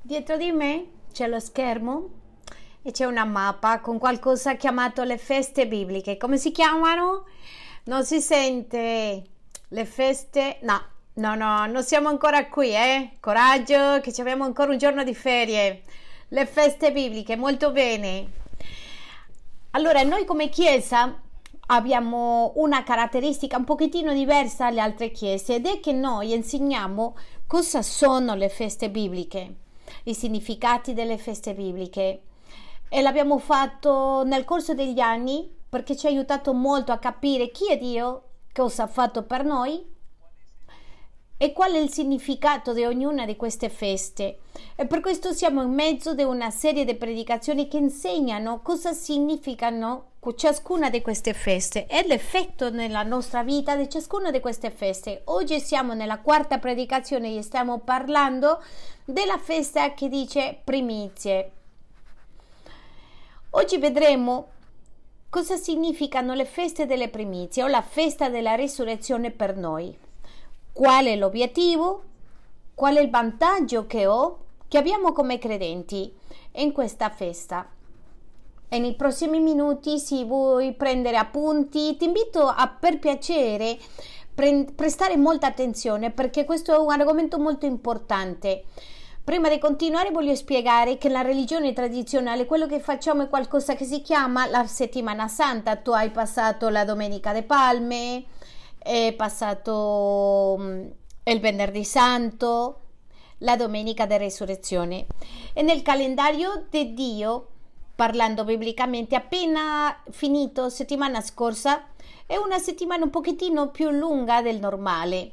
Dietro di me c'è lo schermo e c'è una mappa con qualcosa chiamato le feste bibliche. Come si chiamano? Non si sente. Le feste... No, no, no, non siamo ancora qui, eh? Coraggio, che ci abbiamo ancora un giorno di ferie. Le feste bibliche, molto bene. Allora, noi come Chiesa abbiamo una caratteristica un pochettino diversa dalle altre chiese ed è che noi insegniamo cosa sono le feste bibliche i significati delle feste bibliche. E l'abbiamo fatto nel corso degli anni perché ci ha aiutato molto a capire chi è Dio, cosa ha fatto per noi e qual è il significato di ognuna di queste feste. E per questo siamo in mezzo di una serie di predicazioni che insegnano cosa significano ciascuna di queste feste e l'effetto nella nostra vita di ciascuna di queste feste. Oggi siamo nella quarta predicazione e stiamo parlando della festa che dice primizie. Oggi vedremo cosa significano le feste delle primizie o la festa della risurrezione per noi. Qual è l'obiettivo? Qual è il vantaggio che ho, che abbiamo come credenti in questa festa? E nei prossimi minuti, se vuoi prendere appunti, ti invito a per piacere pre- prestare molta attenzione perché questo è un argomento molto importante. Prima di continuare voglio spiegare che la religione tradizionale quello che facciamo è qualcosa che si chiama la settimana santa. Tu hai passato la domenica de palme, è passato mm, il venerdì santo, la domenica di resurrezione. E nel calendario di Dio parlando biblicamente, appena finito settimana scorsa, è una settimana un pochettino più lunga del normale.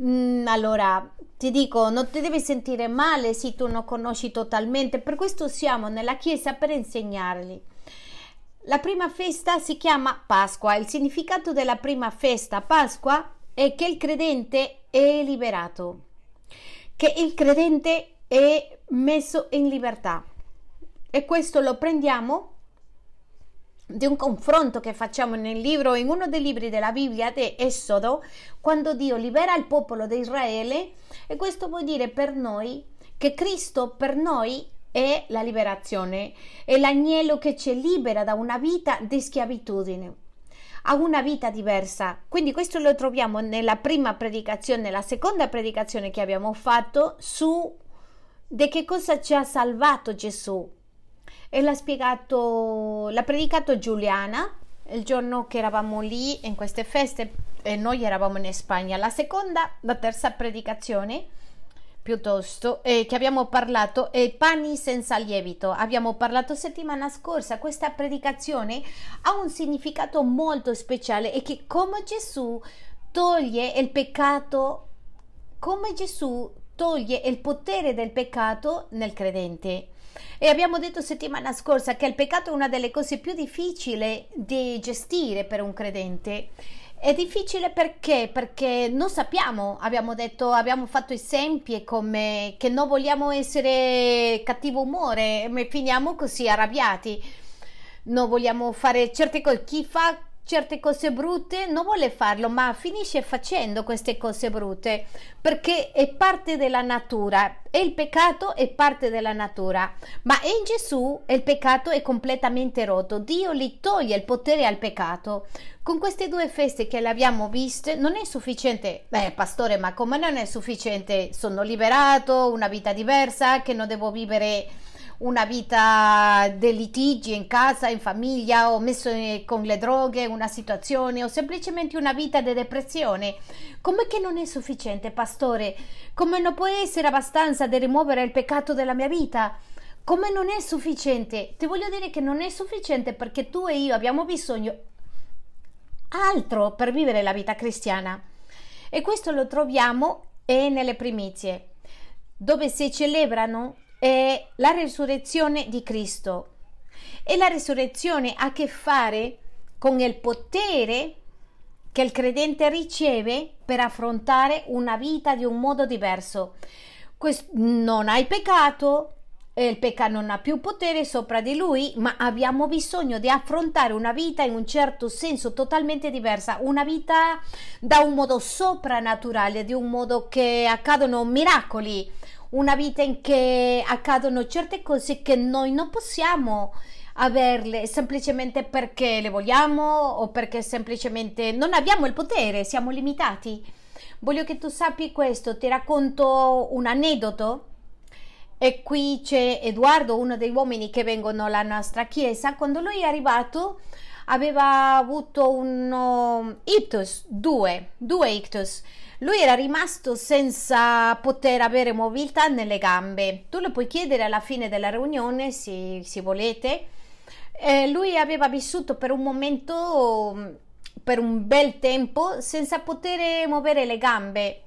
Mm, allora, ti dico, non ti devi sentire male se tu non conosci totalmente, per questo siamo nella chiesa per insegnarli. La prima festa si chiama Pasqua. Il significato della prima festa Pasqua è che il credente è liberato, che il credente è messo in libertà. E questo lo prendiamo di un confronto che facciamo nel libro, in uno dei libri della Bibbia, di Esodo, quando Dio libera il popolo di Israele. E questo vuol dire per noi che Cristo per noi è la liberazione, è l'agnello che ci libera da una vita di schiavitudine a una vita diversa. Quindi questo lo troviamo nella prima predicazione, nella seconda predicazione che abbiamo fatto su di che cosa ci ha salvato Gesù e l'ha spiegato, l'ha predicato Giuliana il giorno che eravamo lì in queste feste e noi eravamo in Spagna. La seconda, la terza predicazione piuttosto eh, che abbiamo parlato è pani senza lievito. Abbiamo parlato settimana scorsa, questa predicazione ha un significato molto speciale e che come Gesù toglie il peccato, come Gesù toglie il potere del peccato nel credente. E abbiamo detto settimana scorsa che il peccato è una delle cose più difficili di gestire per un credente. È difficile perché? Perché non sappiamo, abbiamo detto, abbiamo fatto esempi come che non vogliamo essere cattivo umore e finiamo così arrabbiati. Non vogliamo fare certe cose. Chi fa certe cose brutte non vuole farlo, ma finisce facendo queste cose brutte perché è parte della natura e il peccato è parte della natura. Ma in Gesù il peccato è completamente rotto. Dio gli toglie il potere al peccato. Con queste due feste che le abbiamo viste non è sufficiente. Beh, pastore, ma come non è sufficiente? Sono liberato, una vita diversa, che non devo vivere una vita di litigi in casa, in famiglia, o messo con le droghe, una situazione, o semplicemente una vita di depressione. Come che non è sufficiente, pastore? Come non può essere abbastanza di rimuovere il peccato della mia vita? Come non è sufficiente? Ti voglio dire che non è sufficiente perché tu e io abbiamo bisogno altro per vivere la vita cristiana. E questo lo troviamo nelle primizie, dove si celebrano è la risurrezione di Cristo. E la risurrezione ha a che fare con il potere che il credente riceve per affrontare una vita di un modo diverso. Questo, non hai peccato, il peccato non ha più potere sopra di lui, ma abbiamo bisogno di affrontare una vita in un certo senso totalmente diversa, una vita da un modo soprannaturale, di un modo che accadono miracoli, una vita in cui accadono certe cose che noi non possiamo averle semplicemente perché le vogliamo o perché semplicemente non abbiamo il potere, siamo limitati. Voglio che tu sappi questo, ti racconto un aneddoto. E qui c'è Edoardo, uno dei uomini che vengono alla nostra chiesa. Quando lui è arrivato, aveva avuto un ictus, due, due ictus. Lui era rimasto senza poter avere mobilità nelle gambe. Tu lo puoi chiedere alla fine della riunione se, se volete. Eh, lui aveva vissuto per un momento, per un bel tempo, senza poter muovere le gambe.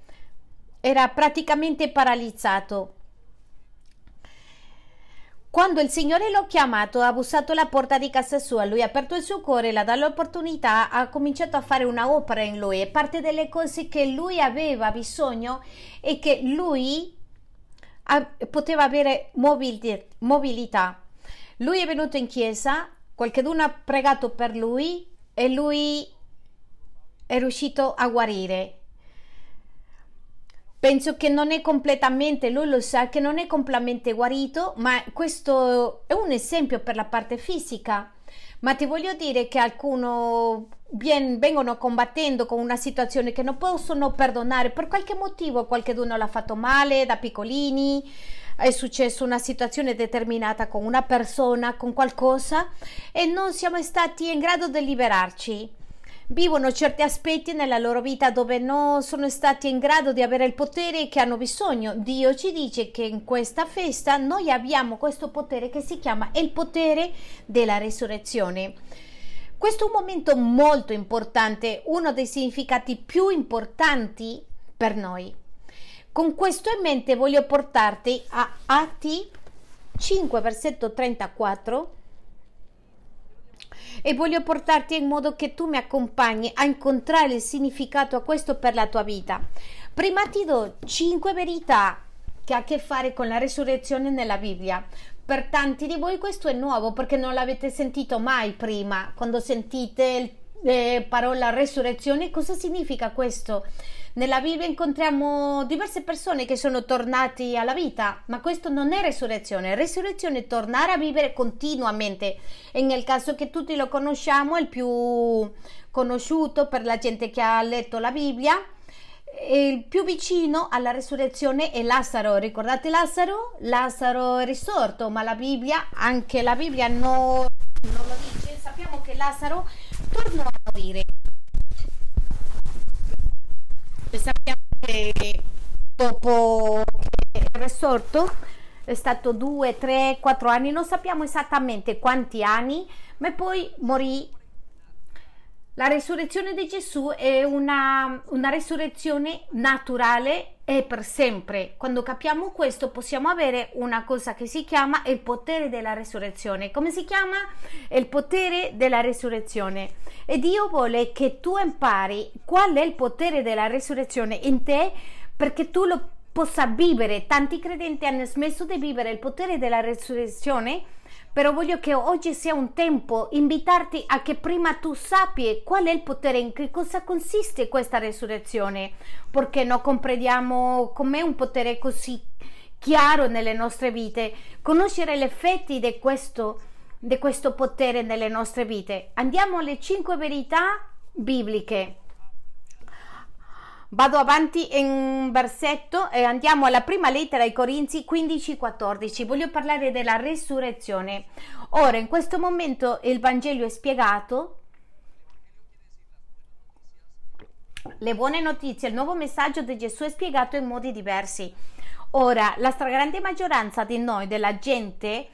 Era praticamente paralizzato. Quando il Signore l'ha chiamato, ha bussato la porta di casa sua, lui ha aperto il suo cuore, l'ha dato l'opportunità, ha cominciato a fare una opera in lui e parte delle cose che lui aveva bisogno e che lui poteva avere mobilità. Lui è venuto in chiesa, qualcuno ha pregato per lui e lui è riuscito a guarire. Penso che non è completamente, lui lo sa che non è completamente guarito, ma questo è un esempio per la parte fisica. Ma ti voglio dire che alcuni vengono combattendo con una situazione che non possono perdonare per qualche motivo, qualcuno l'ha fatto male da piccolini, è successa una situazione determinata con una persona, con qualcosa e non siamo stati in grado di liberarci vivono certi aspetti nella loro vita dove non sono stati in grado di avere il potere che hanno bisogno. Dio ci dice che in questa festa noi abbiamo questo potere che si chiama il potere della risurrezione. Questo è un momento molto importante, uno dei significati più importanti per noi. Con questo in mente voglio portarti a Atti 5, versetto 34 e voglio portarti in modo che tu mi accompagni a incontrare il significato a questo per la tua vita. Prima ti do cinque verità che ha a che fare con la risurrezione nella Bibbia. Per tanti di voi questo è nuovo perché non l'avete sentito mai prima. Quando sentite la eh, parola resurrezione, cosa significa questo? Nella Bibbia incontriamo diverse persone che sono tornati alla vita, ma questo non è resurrezione. Resurrezione è tornare a vivere continuamente. E nel caso che tutti lo conosciamo, il più conosciuto per la gente che ha letto la Bibbia, il più vicino alla resurrezione è Lazzaro. Ricordate Lazzaro? Lazzaro è risorto, ma la Bibbia, anche la Bibbia non, non lo dice. Sappiamo che Lazzaro tornò a morire sappiamo che dopo che è risorto è stato due, tre, quattro anni, non sappiamo esattamente quanti anni, ma poi morì. La risurrezione di Gesù è una, una risurrezione naturale e per sempre. Quando capiamo questo possiamo avere una cosa che si chiama il potere della risurrezione. Come si chiama? Il potere della risurrezione. E Dio vuole che tu impari qual è il potere della risurrezione in te perché tu lo possa vivere. Tanti credenti hanno smesso di vivere il potere della risurrezione però voglio che oggi sia un tempo invitarti a che prima tu sappi qual è il potere, in che cosa consiste questa resurrezione, perché non comprendiamo com'è un potere così chiaro nelle nostre vite, conoscere gli effetti di questo, di questo potere nelle nostre vite. Andiamo alle cinque verità bibliche. Vado avanti in versetto e andiamo alla prima lettera ai Corinzi 15-14. Voglio parlare della resurrezione. Ora, in questo momento il Vangelo è spiegato. Le buone notizie, il nuovo messaggio di Gesù è spiegato in modi diversi. Ora, la stragrande maggioranza di noi, della gente,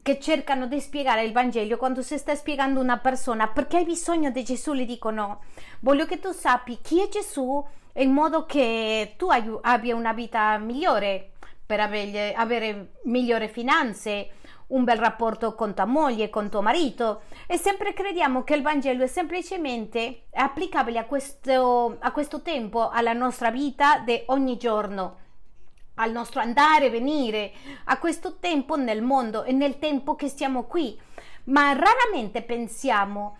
che cercano di spiegare il Vangelo quando si sta spiegando una persona perché hai bisogno di Gesù, gli dicono voglio che tu sappi chi è Gesù in modo che tu abbia una vita migliore per avere, avere migliori finanze, un bel rapporto con tua moglie, con tuo marito e sempre crediamo che il Vangelo è semplicemente applicabile a questo, a questo tempo, alla nostra vita di ogni giorno, al nostro andare e venire, a questo tempo nel mondo e nel tempo che stiamo qui. Ma raramente pensiamo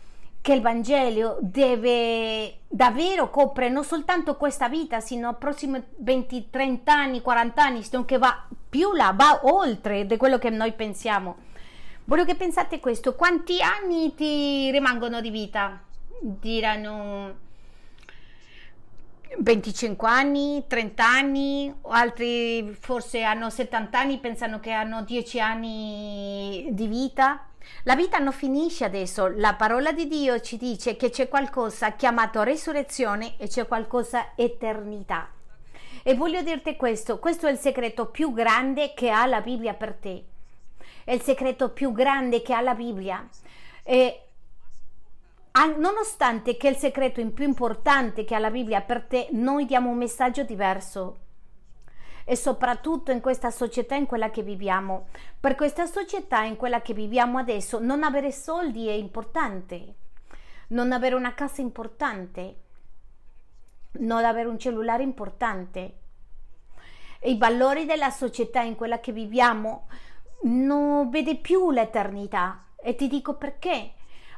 che il Vangelo deve davvero coprire non soltanto questa vita, sino prossimi 20, 30 anni, 40 anni, che va più là, va oltre di quello che noi pensiamo. Voglio che pensate questo, quanti anni ti rimangono di vita? Diranno 25 anni, 30 anni, altri forse hanno 70 anni, pensano che hanno 10 anni di vita. La vita non finisce adesso, la parola di Dio ci dice che c'è qualcosa chiamato resurrezione e c'è qualcosa eternità. E voglio dirti questo, questo è il segreto più grande che ha la Bibbia per te. È il segreto più grande che ha la Bibbia. E nonostante che il segreto più importante che ha la Bibbia per te, noi diamo un messaggio diverso. E soprattutto in questa società in quella che viviamo. Per questa società in quella che viviamo adesso, non avere soldi è importante. Non avere una casa importante. Non avere un cellulare importante. E I valori della società in quella che viviamo non vede più l'eternità. E ti dico perché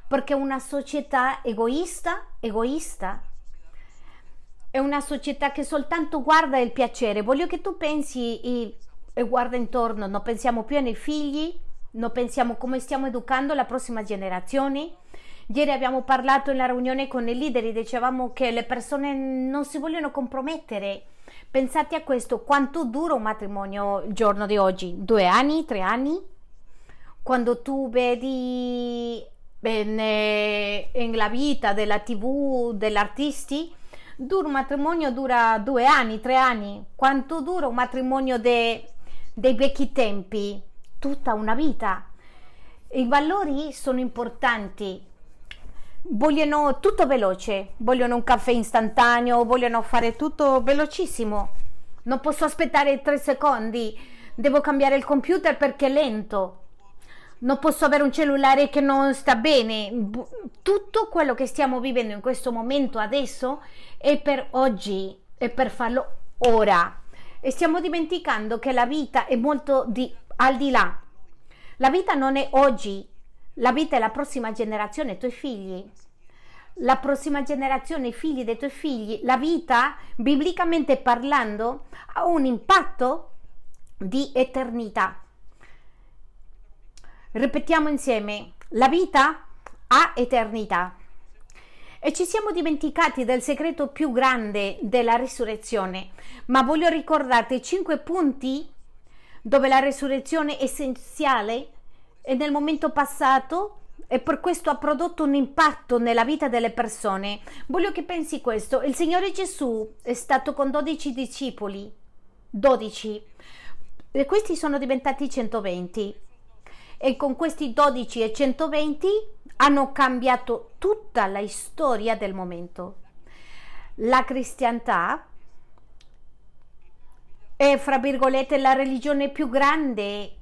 perché una società egoista, egoista, è una società che soltanto guarda il piacere. Voglio che tu pensi e, e guarda intorno, non pensiamo più ai figli, non pensiamo come stiamo educando la prossima generazione. Ieri abbiamo parlato in la riunione con i leader, dicevamo che le persone non si vogliono compromettere. Pensate a questo, quanto dura un matrimonio il giorno di oggi? Due anni, tre anni? Quando tu vedi nella vita della tv dell'artisti dura un matrimonio dura due anni tre anni. Quanto dura un matrimonio de, dei vecchi tempi? Tutta una vita. I valori sono importanti. Vogliono tutto veloce. Vogliono un caffè istantaneo vogliono fare tutto velocissimo. Non posso aspettare tre secondi. Devo cambiare il computer perché è lento non posso avere un cellulare che non sta bene. Tutto quello che stiamo vivendo in questo momento adesso è per oggi, è per farlo ora. E stiamo dimenticando che la vita è molto di, al di là. La vita non è oggi, la vita è la prossima generazione, i tuoi figli. La prossima generazione, i figli dei tuoi figli. La vita, biblicamente parlando, ha un impatto di eternità. Ripetiamo insieme, la vita ha eternità. E ci siamo dimenticati del segreto più grande della risurrezione, ma voglio ricordarti cinque punti dove la risurrezione è essenziale e nel momento passato e per questo ha prodotto un impatto nella vita delle persone. Voglio che pensi questo, il Signore Gesù è stato con 12 discepoli, 12, e questi sono diventati 120 e con questi 12 e 120 hanno cambiato tutta la storia del momento. La cristianità è, fra virgolette, la religione più grande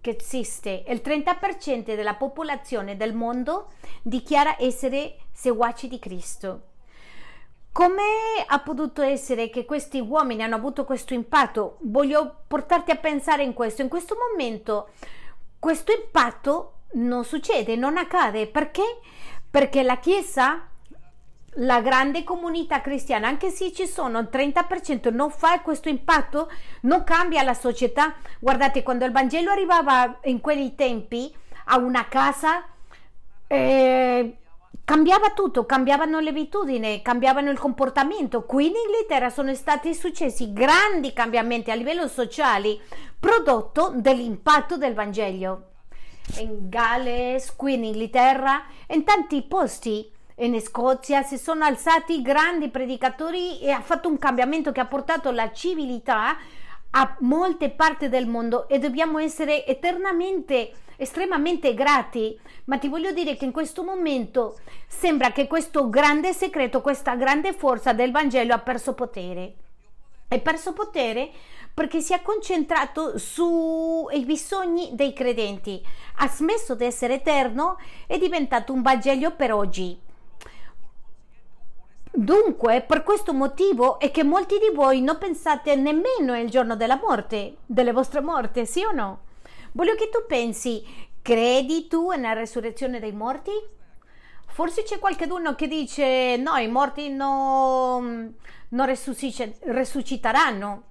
che esiste. Il 30% della popolazione del mondo dichiara essere seguaci di Cristo. Come ha potuto essere che questi uomini hanno avuto questo impatto? Voglio portarti a pensare in questo. In questo momento questo impatto non succede, non accade. Perché? Perché la Chiesa, la grande comunità cristiana, anche se ci sono il 30%, non fa questo impatto, non cambia la società. Guardate, quando il Vangelo arrivava in quei tempi a una casa, eh, cambiava tutto, cambiavano le abitudini, cambiavano il comportamento. Qui in Inghilterra sono stati successi grandi cambiamenti a livello sociale prodotto dall'impatto del Vangelo. In Galles, qui in Inghilterra, in tanti posti in Scozia si sono alzati grandi predicatori e ha fatto un cambiamento che ha portato la civiltà a molte parti del mondo e dobbiamo essere eternamente estremamente grati, ma ti voglio dire che in questo momento sembra che questo grande segreto, questa grande forza del Vangelo ha perso potere. È perso potere perché si è concentrato sui bisogni dei credenti, ha smesso di essere eterno, è diventato un Vangelo per oggi. Dunque, per questo motivo è che molti di voi non pensate nemmeno al giorno della morte, delle vostre morte, sì o no? Voglio che tu pensi, credi tu nella resurrezione dei morti? forse c'è qualcuno che dice no, i morti non, non resusciteranno.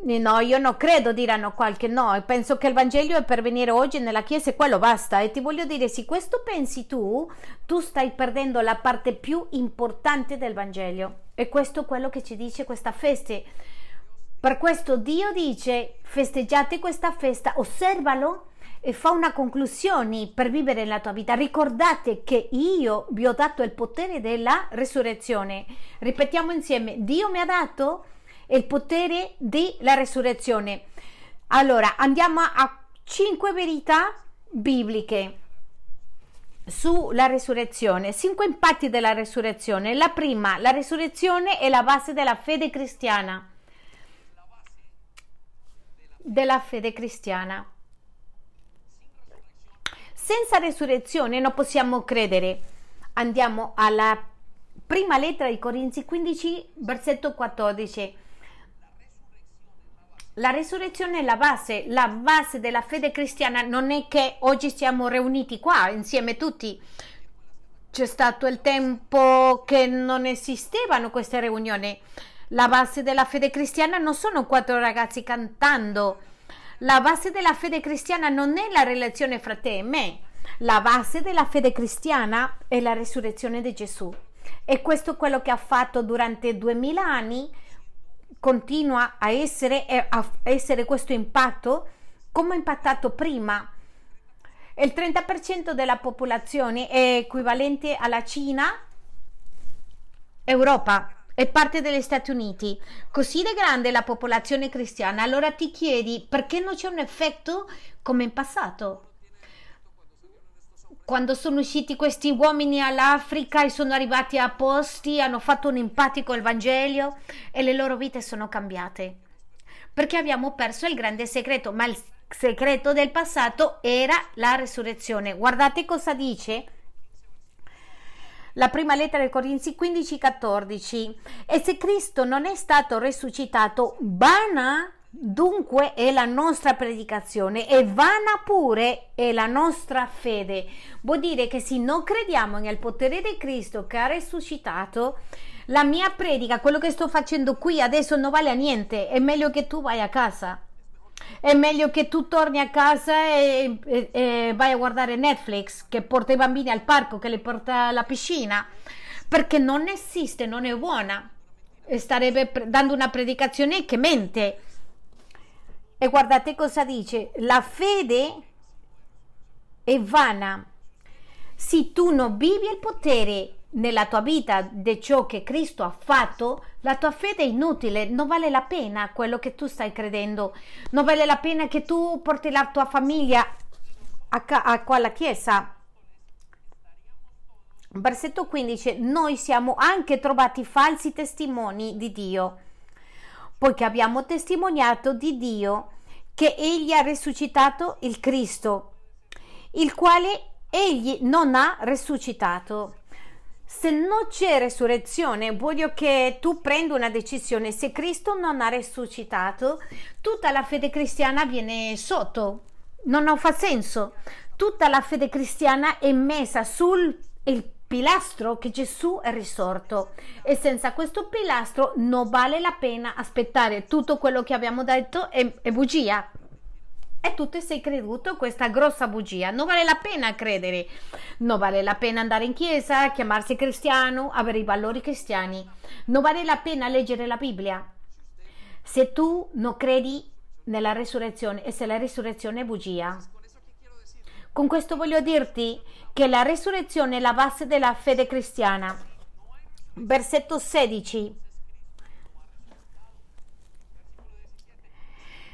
No, io non credo, diranno qualche no, penso che il Vangelo è per venire oggi nella Chiesa e quello basta. E ti voglio dire, se questo pensi tu, tu stai perdendo la parte più importante del Vangelo. E questo è quello che ci dice questa festa. Per questo Dio dice, festeggiate questa festa, osservalo e fa una conclusione per vivere la tua vita. Ricordate che io vi ho dato il potere della resurrezione. Ripetiamo insieme, Dio mi ha dato il potere della resurrezione. Allora, andiamo a cinque verità bibliche sulla resurrezione, cinque impatti della resurrezione. La prima, la resurrezione è la base della fede cristiana. Della fede cristiana. Senza resurrezione non possiamo credere. Andiamo alla prima lettera di Corinzi 15, versetto 14. La risurrezione è la base, la base della fede cristiana non è che oggi siamo riuniti qua insieme tutti. C'è stato il tempo che non esistevano queste riunioni. La base della fede cristiana non sono quattro ragazzi cantando, la base della fede cristiana non è la relazione fra te e me. La base della fede cristiana è la risurrezione di Gesù. E questo è quello che ha fatto durante duemila anni, continua a essere, a essere questo impatto come ha impattato prima. Il 30% della popolazione è equivalente alla Cina, Europa, è parte degli Stati Uniti, così è grande la popolazione cristiana, allora ti chiedi perché non c'è un effetto come in passato? Quando sono usciti questi uomini all'Africa e sono arrivati a posti, hanno fatto un impatto con il Vangelo e le loro vite sono cambiate. Perché abbiamo perso il grande segreto, ma il segreto del passato era la resurrezione. Guardate cosa dice la prima lettera ai Corinzi 15-14. E se Cristo non è stato risuscitato, vana dunque è la nostra predicazione e vana pure è la nostra fede. Vuol dire che se non crediamo nel potere di Cristo che ha risuscitato, la mia predica, quello che sto facendo qui adesso non vale a niente, è meglio che tu vai a casa è meglio che tu torni a casa e, e, e, vai a guardare Netflix che porta i bambini al parco, che li porta alla piscina, perché non esiste, non è buona. E starebbe dando una predicazione che mente. E guardate cosa dice, la fede è vana. Se tu non vivi il potere nella tua vita di ciò che Cristo ha fatto, la tua fede è inutile, non vale la pena quello che tu stai credendo, non vale la pena che tu porti la tua famiglia a, quella chiesa. Versetto 15, noi siamo anche trovati falsi testimoni di Dio, poiché abbiamo testimoniato di Dio che Egli ha risuscitato il Cristo, il quale Egli non ha risuscitato se non c'è resurrezione, voglio che tu prenda una decisione. Se Cristo non ha resuscitato, tutta la fede cristiana viene sotto. Non fa senso. Tutta la fede cristiana è messa sul pilastro che Gesù è risorto e senza questo pilastro non vale la pena aspettare tutto quello che abbiamo detto è, è bugia e tu ti sei creduto questa grossa bugia. Non vale la pena credere, non vale la pena andare in chiesa, chiamarsi cristiano, avere i valori cristiani, non vale la pena leggere la Bibbia. Se tu non credi nella resurrezione e se la resurrezione è bugia. Con questo voglio dirti che la resurrezione è la base della fede cristiana. Versetto 16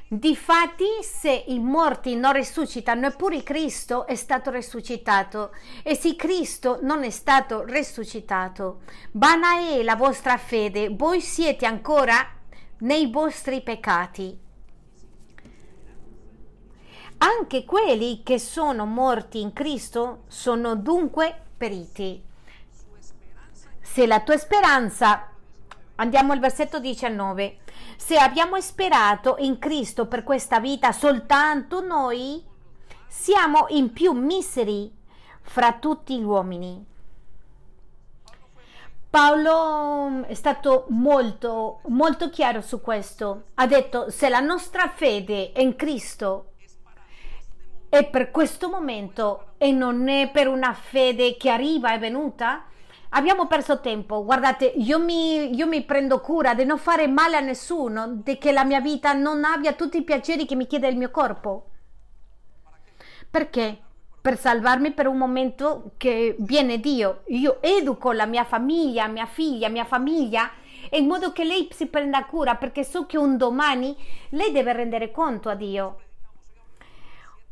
Difatti, se i morti non risuscitano, eppure Cristo è stato risuscitato. E se Cristo non è stato risuscitato, vana è la vostra fede, voi siete ancora nei vostri peccati. Anche quelli che sono morti in Cristo sono dunque periti. Se la tua speranza, andiamo al versetto 19, se abbiamo sperato in Cristo per questa vita soltanto noi, siamo in più miseri fra tutti gli uomini. Paolo mm, è stato molto, molto chiaro su questo. Ha detto se la nostra fede è in Cristo è per questo momento e non è per una fede che arriva e venuta, abbiamo perso tempo. Guardate, io mi, io mi, prendo cura di non fare male a nessuno, di che la mia vita non abbia tutti i piaceri che mi chiede il mio corpo. Perché? Per salvarmi per un momento che viene Dio. Io educo la mia famiglia, mia figlia, mia famiglia in modo che lei si prenda cura perché so che un domani lei deve rendere conto a Dio.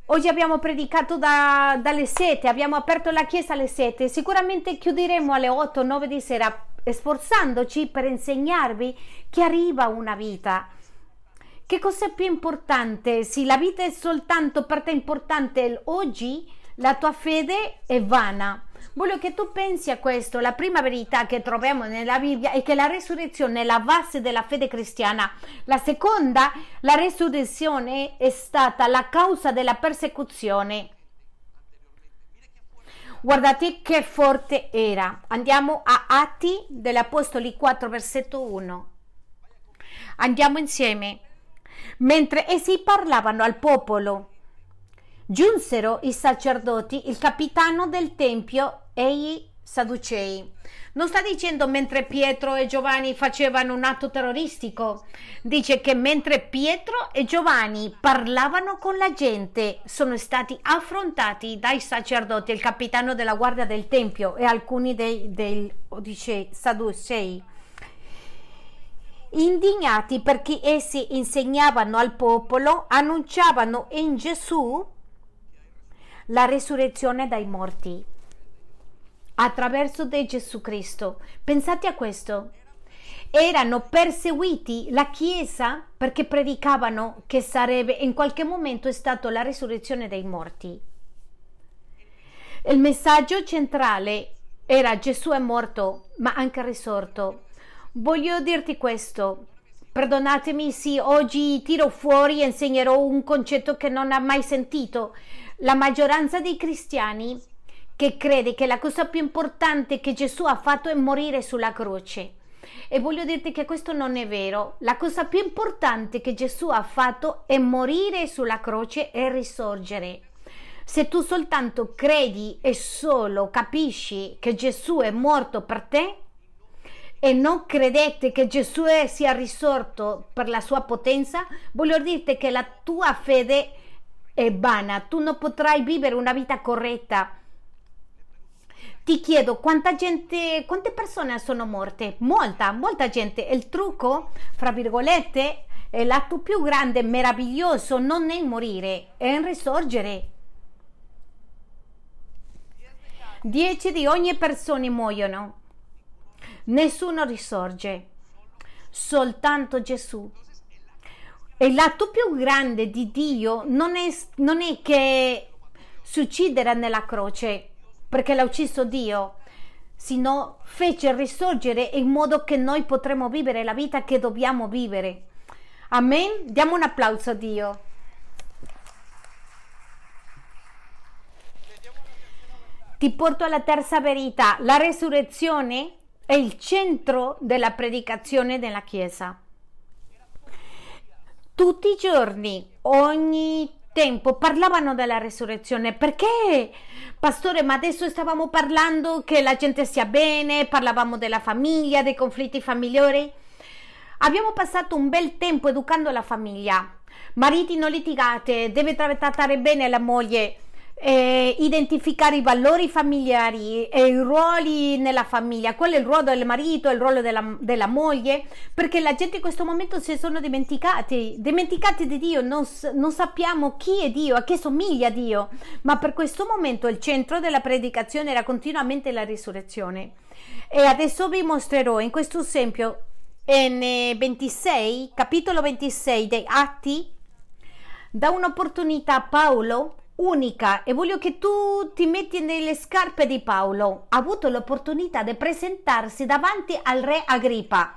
Oggi abbiamo predicato da, dalle 7, abbiamo aperto la chiesa alle 7, sicuramente chiuderemo alle 8-9 di sera sforzandoci per insegnarvi che arriva una vita. Che cosa è più importante? Se la vita è soltanto per te importante oggi, la tua fede è vana. Voglio che tu pensi a questo. La prima verità che troviamo nella Bibbia è che la resurrezione è la base della fede cristiana. La seconda, la resurrezione è stata la causa della persecuzione. Guardate che forte era. Andiamo a Atti degli Apostoli 4, versetto 1. Andiamo insieme. Mentre essi parlavano al popolo, giunsero i sacerdoti, il capitano del tempio e i Sadducei. Non sta dicendo mentre Pietro e Giovanni facevano un atto terroristico, dice che mentre Pietro e Giovanni parlavano con la gente sono stati affrontati dai sacerdoti, il capitano della guardia del Tempio e alcuni dei, dei dice, Sadducei. Indignati perché essi insegnavano al popolo, annunciavano in Gesù la resurrezione dai morti attraverso di Gesù Cristo. Pensate a questo. Erano perseguiti la Chiesa perché predicavano che sarebbe in qualche momento stato la risurrezione dei morti. Il messaggio centrale era Gesù è morto, ma anche risorto. Voglio dirti questo. Perdonatemi se oggi tiro fuori e insegnerò un concetto che non ha mai sentito. La maggioranza dei cristiani che crede che la cosa più importante che Gesù ha fatto è morire sulla croce. E voglio dirti che questo non è vero. La cosa più importante che Gesù ha fatto è morire sulla croce e risorgere. Se tu soltanto credi e solo capisci che Gesù è morto per te e non credete che Gesù sia risorto per la sua potenza, voglio dirti che la tua fede è vana. Tu non potrai vivere una vita corretta ti chiedo quanta gente, quante persone sono morte? Molta, molta gente. Il trucco, fra virgolette, è l'atto più grande, e meraviglioso, non è morire, è risorgere. Dieci di ogni persona muoiono, nessuno risorge, soltanto Gesù. E l'atto più grande di Dio non è, non è che succedere nella croce, perché l'ha ucciso Dio, sino fece risorgere in modo che noi potremo vivere la vita che dobbiamo vivere. Amen? Diamo un applauso a Dio. Ti porto alla terza verità. La resurrezione è il centro della predicazione della Chiesa. Tutti i giorni, ogni tempo parlavano della resurrezione. Perché, pastore? Ma adesso stavamo parlando che la gente sia bene, parlavamo della famiglia, dei conflitti familiari. Abbiamo passato un bel tempo educando la famiglia. Mariti non litigate, deve trattare bene la moglie eh, identificare i valori familiari e i ruoli nella famiglia, qual è il ruolo del marito, il ruolo della, della moglie, perché la gente in questo momento si sono dimenticati, dimenticati di Dio, non, non sappiamo chi è Dio, a che somiglia Dio, ma per questo momento il centro della predicazione era continuamente la risurrezione. E adesso vi mostrerò in questo esempio in 26, capitolo 26 dei Atti, da un'opportunità Paolo unica e voglio che tu ti metti nelle scarpe di Paolo. Ha avuto l'opportunità di presentarsi davanti al re Agrippa.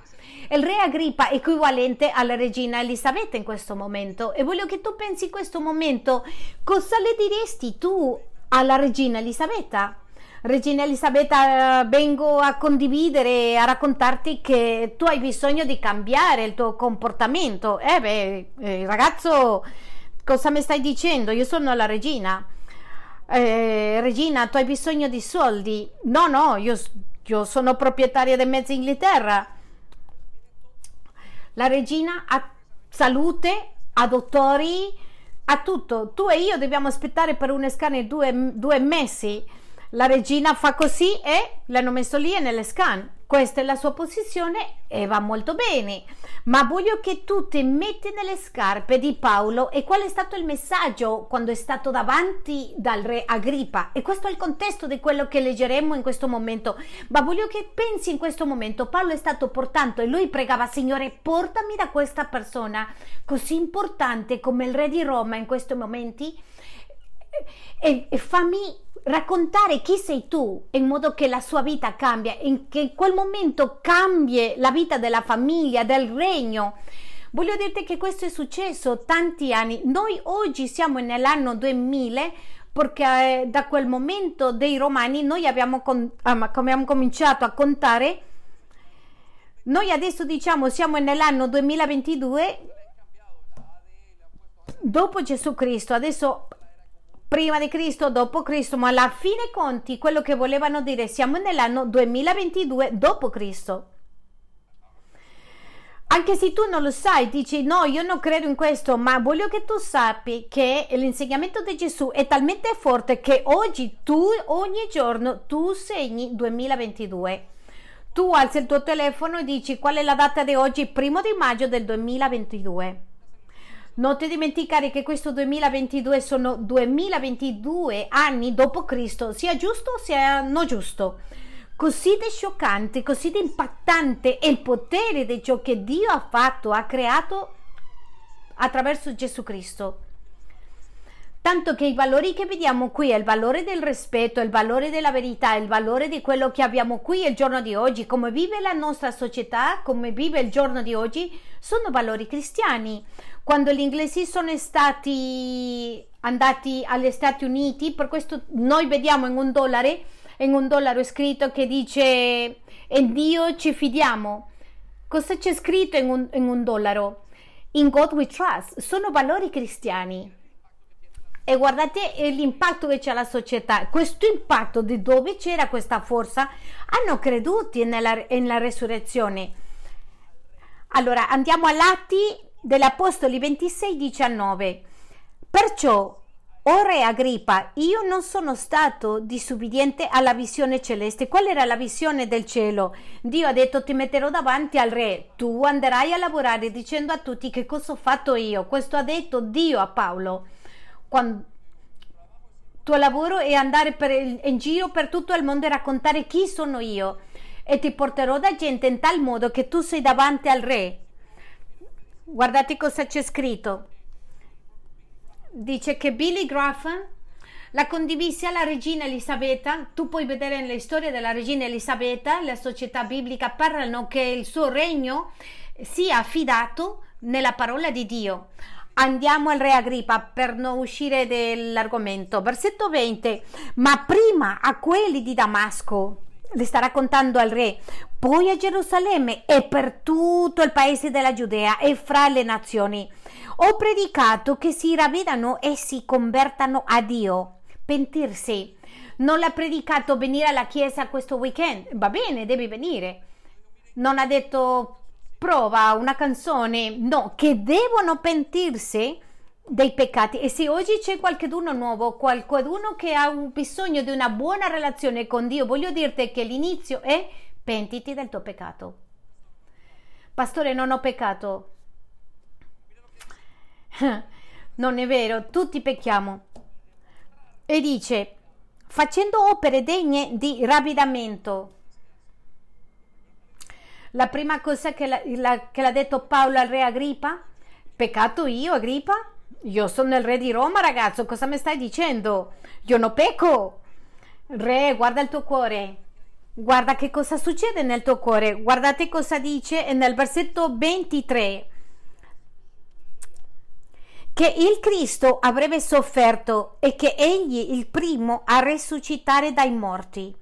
Il re Agrippa è equivalente alla regina Elisabetta in questo momento e voglio che tu pensi in questo momento cosa le diresti tu alla regina Elisabetta? Regina Elisabetta, vengo a condividere, a raccontarti che tu hai bisogno di cambiare il tuo comportamento. Eh beh, eh, ragazzo, cosa mi stai dicendo? Io sono la regina. Eh, regina, tu hai bisogno di soldi? No, no, io, io sono proprietaria di mezza Inghilterra. La regina ha salute, ha dottori, ha tutto. Tu e io dobbiamo aspettare per un scanner due, due mesi la regina fa così e l'hanno messo lì nelle scan. Questa è la sua posizione e va molto bene. Ma voglio che tu ti metti nelle scarpe di Paolo e qual è stato il messaggio quando è stato davanti dal re Agrippa. E questo è il contesto di quello che leggeremo in questo momento. Ma voglio che pensi in questo momento. Paolo è stato portato e lui pregava, Signore, portami da questa persona così importante come il re di Roma in questi momenti e, e fammi raccontare chi sei tu in modo che la sua vita cambia, in che in quel momento cambie la vita della famiglia, del regno. Voglio dirti che questo è successo tanti anni. Noi oggi siamo nell'anno 2000 perché eh, da quel momento dei romani noi abbiamo, con, abbiamo cominciato a contare. Noi adesso diciamo siamo nell'anno 2022 dopo Gesù Cristo. Adesso prima di Cristo, dopo Cristo, ma alla fine conti quello che volevano dire siamo nell'anno 2022 dopo Cristo. Anche se tu non lo sai, dici no, io non credo in questo, ma voglio che tu sappi che l'insegnamento di Gesù è talmente forte che oggi tu, ogni giorno, tu segni 2022. Tu alzi il tuo telefono e dici qual è la data di oggi, primo di maggio del 2022 non ti dimenticare che questo 2022 sono 2022 anni dopo Cristo, sia giusto sia non giusto. Così di scioccante, così di impattante è il potere di ciò che Dio ha fatto, ha creato attraverso Gesù Cristo. Tanto che i valori che vediamo qui, il valore del rispetto, il valore della verità, il valore di quello che abbiamo qui il giorno di oggi, come vive la nostra società, come vive il giorno di oggi, sono valori cristiani. Quando gli inglesi sono stati andati agli Stati Uniti, per questo noi vediamo in un dollaro, in un dollaro scritto che dice in Dio ci fidiamo. Cosa c'è scritto in un, in un dollaro? In God we trust. Sono valori cristiani e guardate l'impatto che c'è alla società. Questo impatto di dove c'era questa forza hanno creduto nella, nella resurrezione. Allora andiamo all'Atti dell'Apostoli 26, 19. Perciò, o re Agrippa, io non sono stato disubbidiente alla visione celeste. Qual era la visione del cielo? Dio ha detto ti metterò davanti al re, tu andrai a lavorare dicendo a tutti che cosa ho fatto io. Questo ha detto Dio a Paolo quando tuo lavoro è andare per, in giro per tutto il mondo e raccontare chi sono io e ti porterò da gente in tal modo che tu sei davanti al re. Guardate cosa c'è scritto. Dice che Billy Graham la condivise alla regina Elisabetta. Tu puoi vedere nella storia della regina Elisabetta, la società biblica parlano che il suo regno sia affidato nella parola di Dio. Andiamo al re Agrippa per non uscire dall'argomento. Versetto 20. Ma prima a quelli di Damasco, le sta raccontando al re, poi a Gerusalemme e per tutto il paese della Giudea e fra le nazioni. Ho predicato che si ravvedano e si convertano a Dio. Pentirsi. Non l'ha predicato venire alla chiesa questo weekend. Va bene, devi venire. Non ha detto prova una canzone, no, che devono pentirsi dei peccati e se oggi c'è qualcuno nuovo, qualcuno che ha bisogno di una buona relazione con Dio, voglio dirti che l'inizio è pentiti del tuo peccato. Pastore, non ho peccato. Non è vero, tutti pecchiamo. E dice, facendo opere degne di ravvedimento la prima cosa che, l'ha detto Paolo al re Agrippa? Peccato io, Agrippa? Io sono il re di Roma, ragazzo, cosa mi stai dicendo? Io non pecco. Re, guarda il tuo cuore. Guarda che cosa succede nel tuo cuore. Guardate cosa dice nel versetto 23. che il Cristo avrebbe sofferto e che egli il primo a risuscitare dai morti.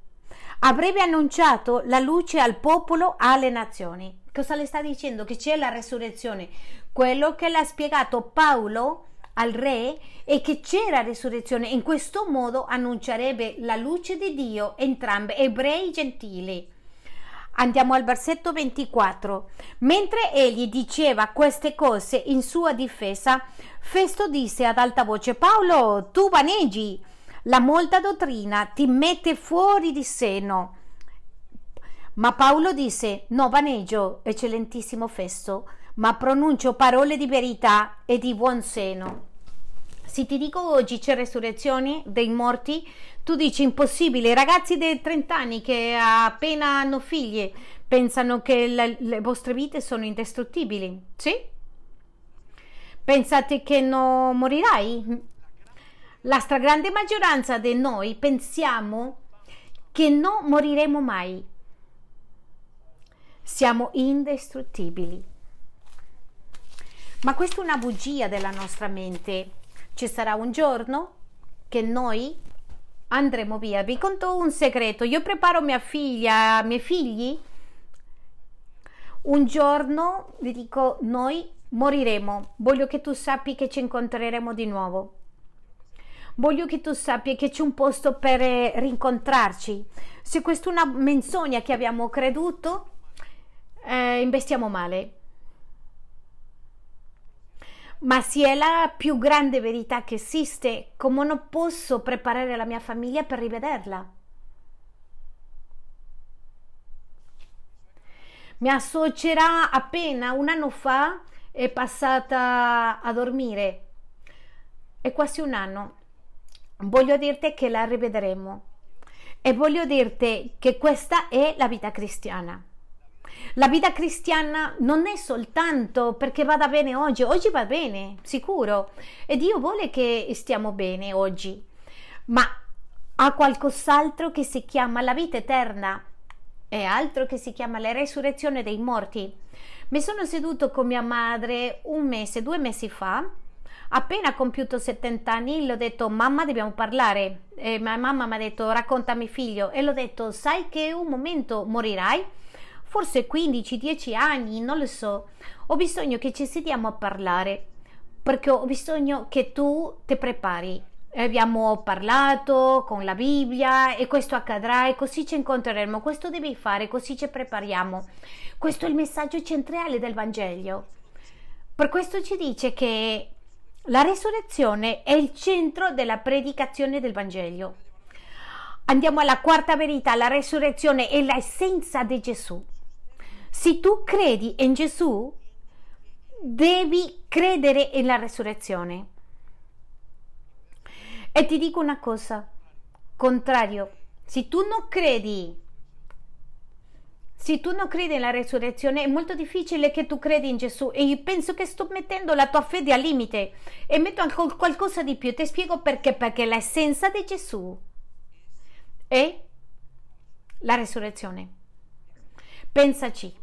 Avrebbe annunciato la luce al popolo, alle nazioni. Cosa le sta dicendo? Che c'è la resurrezione. Quello che l'ha spiegato Paolo al re è che c'era resurrezione. In questo modo annuncerebbe la luce di Dio entrambi, ebrei e gentili. Andiamo al versetto 24. Mentre egli diceva queste cose in sua difesa, Festo disse ad alta voce: Paolo, tu vaneggi, la molta dottrina ti mette fuori di seno. Ma Paolo disse: No, vaneggio, eccellentissimo Festo, ma pronuncio parole di verità e di buon seno. Se ti dico oggi c'è resurrezione dei morti, tu dici impossibile. I ragazzi dei 30 anni che appena hanno figli pensano che le, le vostre vite sono indistruttibili. Sì? Pensate che non morirai? La stragrande maggioranza di noi pensiamo che non moriremo mai. Siamo indistruttibili. Ma questa è una bugia della nostra mente. Ci sarà un giorno che noi andremo via. Vi conto un segreto. Io preparo mia figlia, miei figli. Un giorno vi dico, noi moriremo. Voglio che tu sappi che ci incontreremo di nuovo. Voglio che tu sappia che c'è un posto per eh, rincontrarci. Se questa è una menzogna che abbiamo creduto, eh, investiamo male. Ma se è la più grande verità che esiste, come non posso preparare la mia famiglia per rivederla? Mia suocera appena un anno fa è passata a dormire. È quasi un anno. Voglio dirti che la rivedremo e voglio dirti che questa è la vita cristiana. La vita cristiana non è soltanto perché vada bene oggi, oggi va bene, sicuro, e Dio vuole che stiamo bene oggi, ma ha qualcos'altro che si chiama la vita eterna? E altro che si chiama la resurrezione dei morti. Mi sono seduto con mia madre un mese, due mesi fa, appena compiuto 70 anni, le ho detto mamma dobbiamo parlare. E mia mamma mi ha detto raccontami figlio. E l'ho detto sai che un momento morirai? Forse 15-10 anni, non lo so. Ho bisogno che ci sediamo a parlare perché ho bisogno che tu ti prepari. Abbiamo parlato con la Bibbia e questo accadrà e così ci incontreremo. Questo devi fare, così ci prepariamo. Questo è il messaggio centrale del Vangelo. Per questo ci dice che la risurrezione è il centro della predicazione del Vangelo. Andiamo alla quarta verità, la risurrezione è l'essenza di Gesù. Se tu credi in Gesù, devi credere nella resurrezione. E ti dico una cosa, contrario, se tu non credi, se tu non credi nella resurrezione, è molto difficile che tu credi in Gesù. E io penso che sto mettendo la tua fede al limite e metto anche qualcosa di più. Ti spiego perché. Perché l'essenza di Gesù è la resurrezione. Pensaci.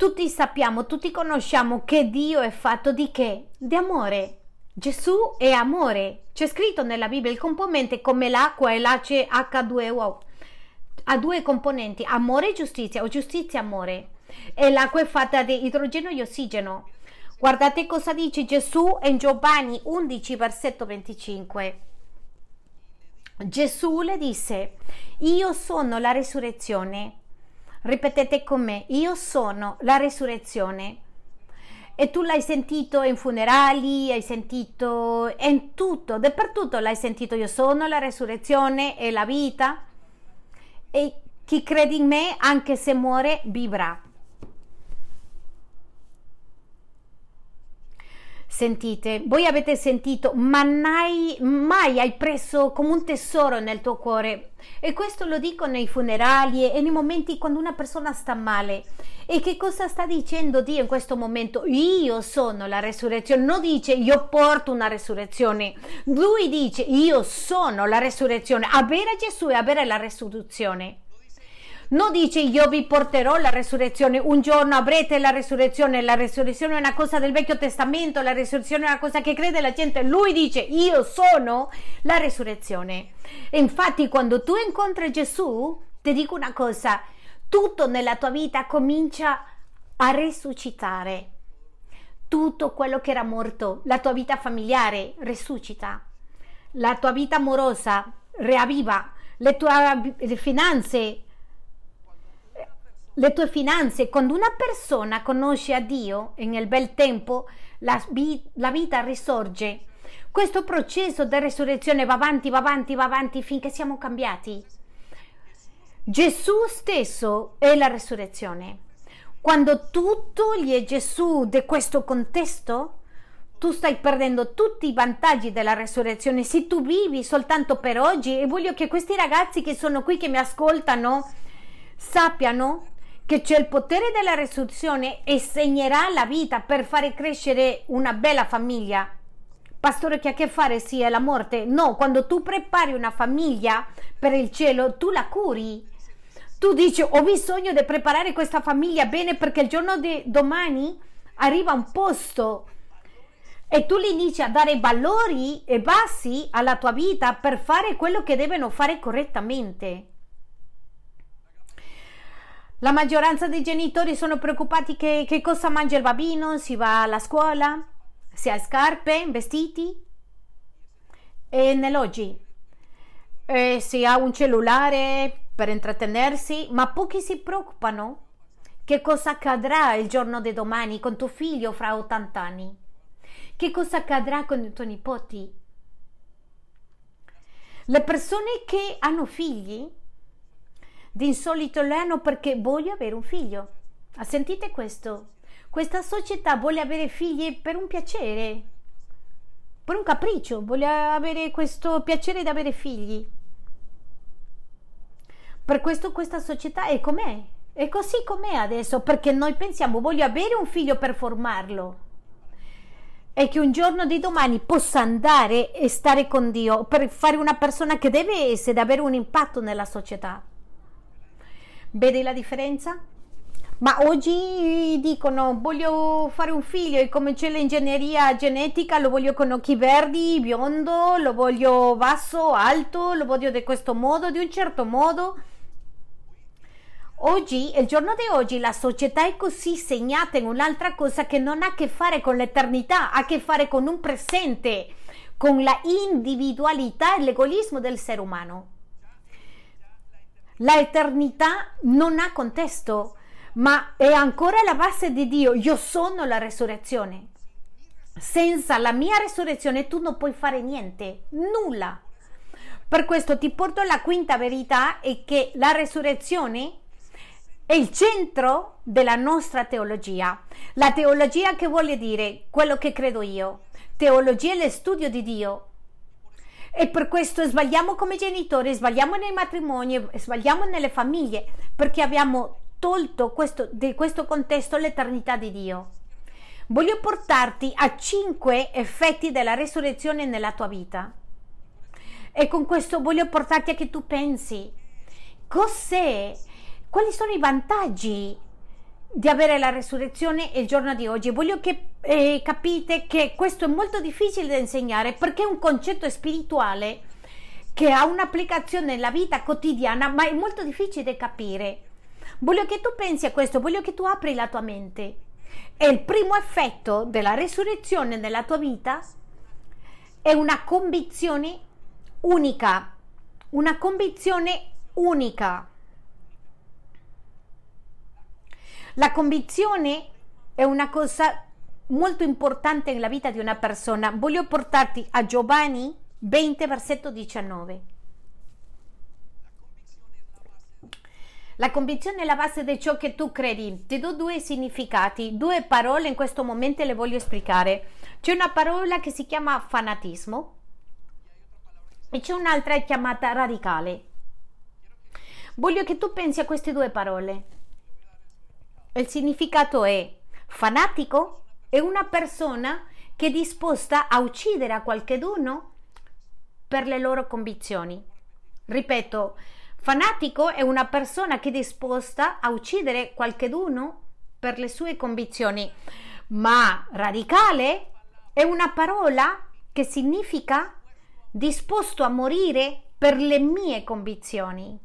Tutti sappiamo, tutti conosciamo che Dio è fatto di che? Di amore. Gesù è amore. C'è scritto nella Bibbia il componente come l'acqua e l'ace H2O. Ha due componenti, amore e giustizia, o giustizia e amore. E l'acqua è fatta di idrogeno e ossigeno. Guardate cosa dice Gesù in Giovanni 11, versetto 25. Gesù le disse, io sono la risurrezione Ripetete con me, io sono la resurrezione. E tu l'hai sentito in funerali, hai sentito in tutto, dappertutto l'hai sentito, io sono la resurrezione e la vita. E chi crede in me, anche se muore, vivrà. Sentite, voi avete sentito, ma mai, mai hai preso come un tesoro nel tuo cuore. E questo lo dico nei funerali e nei momenti quando una persona sta male. E che cosa sta dicendo Dio in questo momento? Io sono la resurrezione. Non dice io porto una resurrezione. Lui dice io sono la resurrezione. Avere Gesù e avere la resurrezione. Non dice io vi porterò la resurrezione, un giorno avrete la resurrezione, la resurrezione è una cosa del Vecchio Testamento, la resurrezione è una cosa che crede la gente. Lui dice io sono la resurrezione. Infatti quando tu incontri Gesù, ti dico una cosa, tutto nella tua vita comincia a resuscitare. Tutto quello che era morto, la tua vita familiare resuscita, la tua vita amorosa riavviva, le tue finanze le tue finanze. Quando una persona conosce a Dio nel bel tempo, la, la vita risorge. Questo processo di resurrezione va avanti, va avanti, va avanti finché siamo cambiati. Gesù stesso è la resurrezione. Quando tu togli Gesù da questo contesto, tu stai perdendo tutti i vantaggi della resurrezione. Se tu vivi soltanto per oggi, e voglio che questi ragazzi che sono qui, che mi ascoltano, sappiano che c'è il potere della resurrezione e segnerà la vita per fare crescere una bella famiglia. Pastore, che ha a che fare sì è la morte? No, quando tu prepari una famiglia per il cielo, tu la curi. Tu dici, ho bisogno di preparare questa famiglia bene perché il giorno di domani arriva un posto e tu gli inizi a dare valori e basi alla tua vita per fare quello che devono fare correttamente. La maggioranza dei genitori sono preoccupati che, che cosa mangia il bambino, si va alla scuola, se ha scarpe, vestiti. E nell'oggi eh, si ha un cellulare per intrattenersi, ma pochi si preoccupano che cosa accadrà il giorno di domani con tuo figlio fra 80 anni. Che cosa accadrà con i tuoi nipoti? Le persone che hanno figli di insolito hanno perché voglio avere un figlio. Sentite questo? Questa società vuole avere figli per un piacere, per un capriccio, vuole avere questo piacere di avere figli. Per questo questa società è com'è, è così com'è adesso, perché noi pensiamo voglio avere un figlio per formarlo e che un giorno di domani possa andare e stare con Dio per fare una persona che deve essere, avere un impatto nella società. Vedi la differenza? Ma oggi dicono voglio fare un figlio e come c'è l'ingegneria genetica lo voglio con occhi verdi, biondo, lo voglio basso, alto, lo voglio di questo modo, di un certo modo. Oggi, il giorno di oggi, la società è così segnata in un'altra cosa che non ha a che fare con l'eternità, ha a che fare con un presente, con la individualità e l'egoismo del essere umano. La eternità non ha contesto, ma è ancora la base di Dio. Io sono la resurrezione. Senza la mia resurrezione tu non puoi fare niente, nulla. Per questo ti porto alla quinta verità è che la resurrezione è il centro della nostra teologia. La teologia che vuole dire quello che credo io. Teologia è lo studio di Dio, e per questo sbagliamo come genitori, sbagliamo nei matrimoni, sbagliamo nelle famiglie, perché abbiamo tolto questo, di questo contesto l'eternità di Dio. Voglio portarti a cinque effetti della resurrezione nella tua vita. E con questo voglio portarti a che tu pensi cos'è, quali sono i vantaggi di avere la resurrezione il giorno di oggi. Voglio che eh, capite che questo è molto difficile da insegnare perché è un concetto spirituale che ha un'applicazione nella vita quotidiana, ma è molto difficile da capire. Voglio che tu pensi a questo, voglio che tu apri la tua mente. E il primo effetto della resurrezione nella tua vita è una convinzione unica, una convinzione unica. La convinzione è una cosa molto importante nella vita di una persona. Voglio portarti a Giovanni 20, versetto 19. La convinzione è la base di ciò che tu credi. Ti do due significati, due parole in questo momento le voglio spiegare. C'è una parola che si chiama fanatismo e c'è un'altra chiamata radicale. Voglio che tu pensi a queste due parole. Il significato è fanatico è una persona che è disposta a uccidere a qualcuno per le loro convinzioni. Ripeto, Fanatico è una persona che è disposta a uccidere qualcuno per le sue convinzioni, ma radicale è una parola che significa disposto a morire per le mie convinzioni.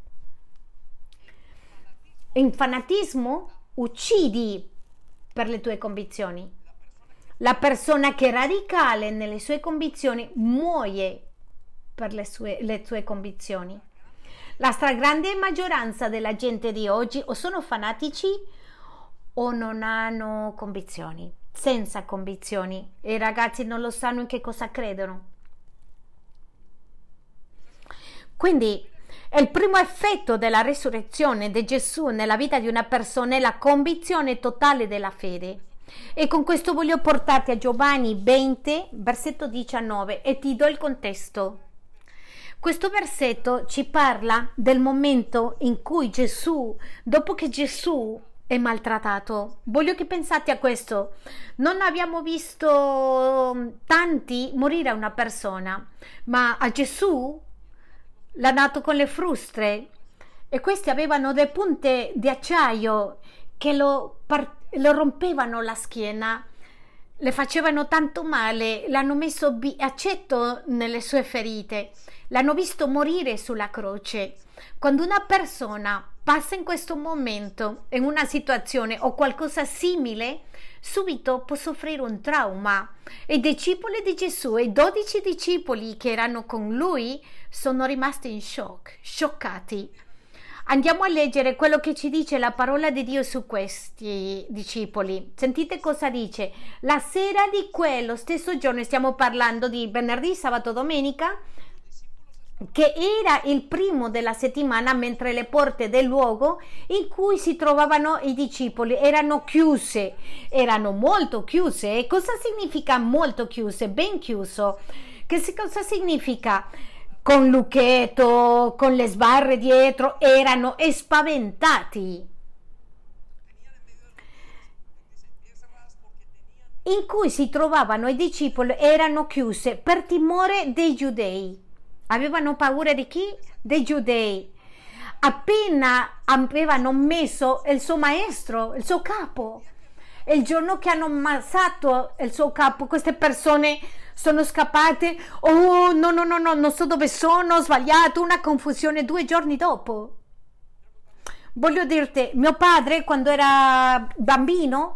In fanatismo uccidi per le tue convinzioni. La persona che è radicale nelle sue convinzioni muoie per le sue, le sue convinzioni. La stragrande maggioranza della gente di oggi o sono fanatici o non hanno convinzioni, senza convinzioni. I ragazzi non lo sanno in che cosa credono. Quindi il primo effetto della resurrezione di Gesù nella vita di una persona è la convinzione totale della fede. E con questo voglio portarti a Giovanni 20, versetto 19 e ti do il contesto. Questo versetto ci parla del momento in cui Gesù, dopo che Gesù è maltrattato, voglio che pensate a questo. Non abbiamo visto tanti morire a una persona, ma a Gesù l'ha dato con le frustre. E questi avevano delle punte di acciaio che lo, lo rompevano la schiena, le facevano tanto male, l'hanno messo aceto nelle sue ferite, l'hanno visto morire sulla croce. Quando una persona passa in questo momento in una situazione o qualcosa simile, subito può soffrire un trauma. I discepoli di Gesù e i dodici discepoli che erano con lui sono rimasti in shock, scioccati. Andiamo a leggere quello che ci dice la parola di Dio su questi discepoli. Sentite cosa dice. La sera di quello stesso giorno, stiamo parlando di venerdì, sabato, domenica, che era il primo della settimana mentre le porte del luogo in cui si trovavano i discepoli erano chiuse, erano molto chiuse. E cosa significa molto chiuse? Ben chiuso. Che cosa significa? Con lucchetto, con le sbarre dietro, erano spaventati. In cui si trovavano i discepoli erano chiuse per timore dei giudei Avevano paura di chi? Dei giudei. Appena avevano messo il suo maestro, il suo capo, il giorno che hanno ammazzato il suo capo, queste persone sono scappate. Oh, no, no, no, no, non so dove sono, ho sbagliato, una confusione due giorni dopo. Voglio dirti, mio padre quando era bambino,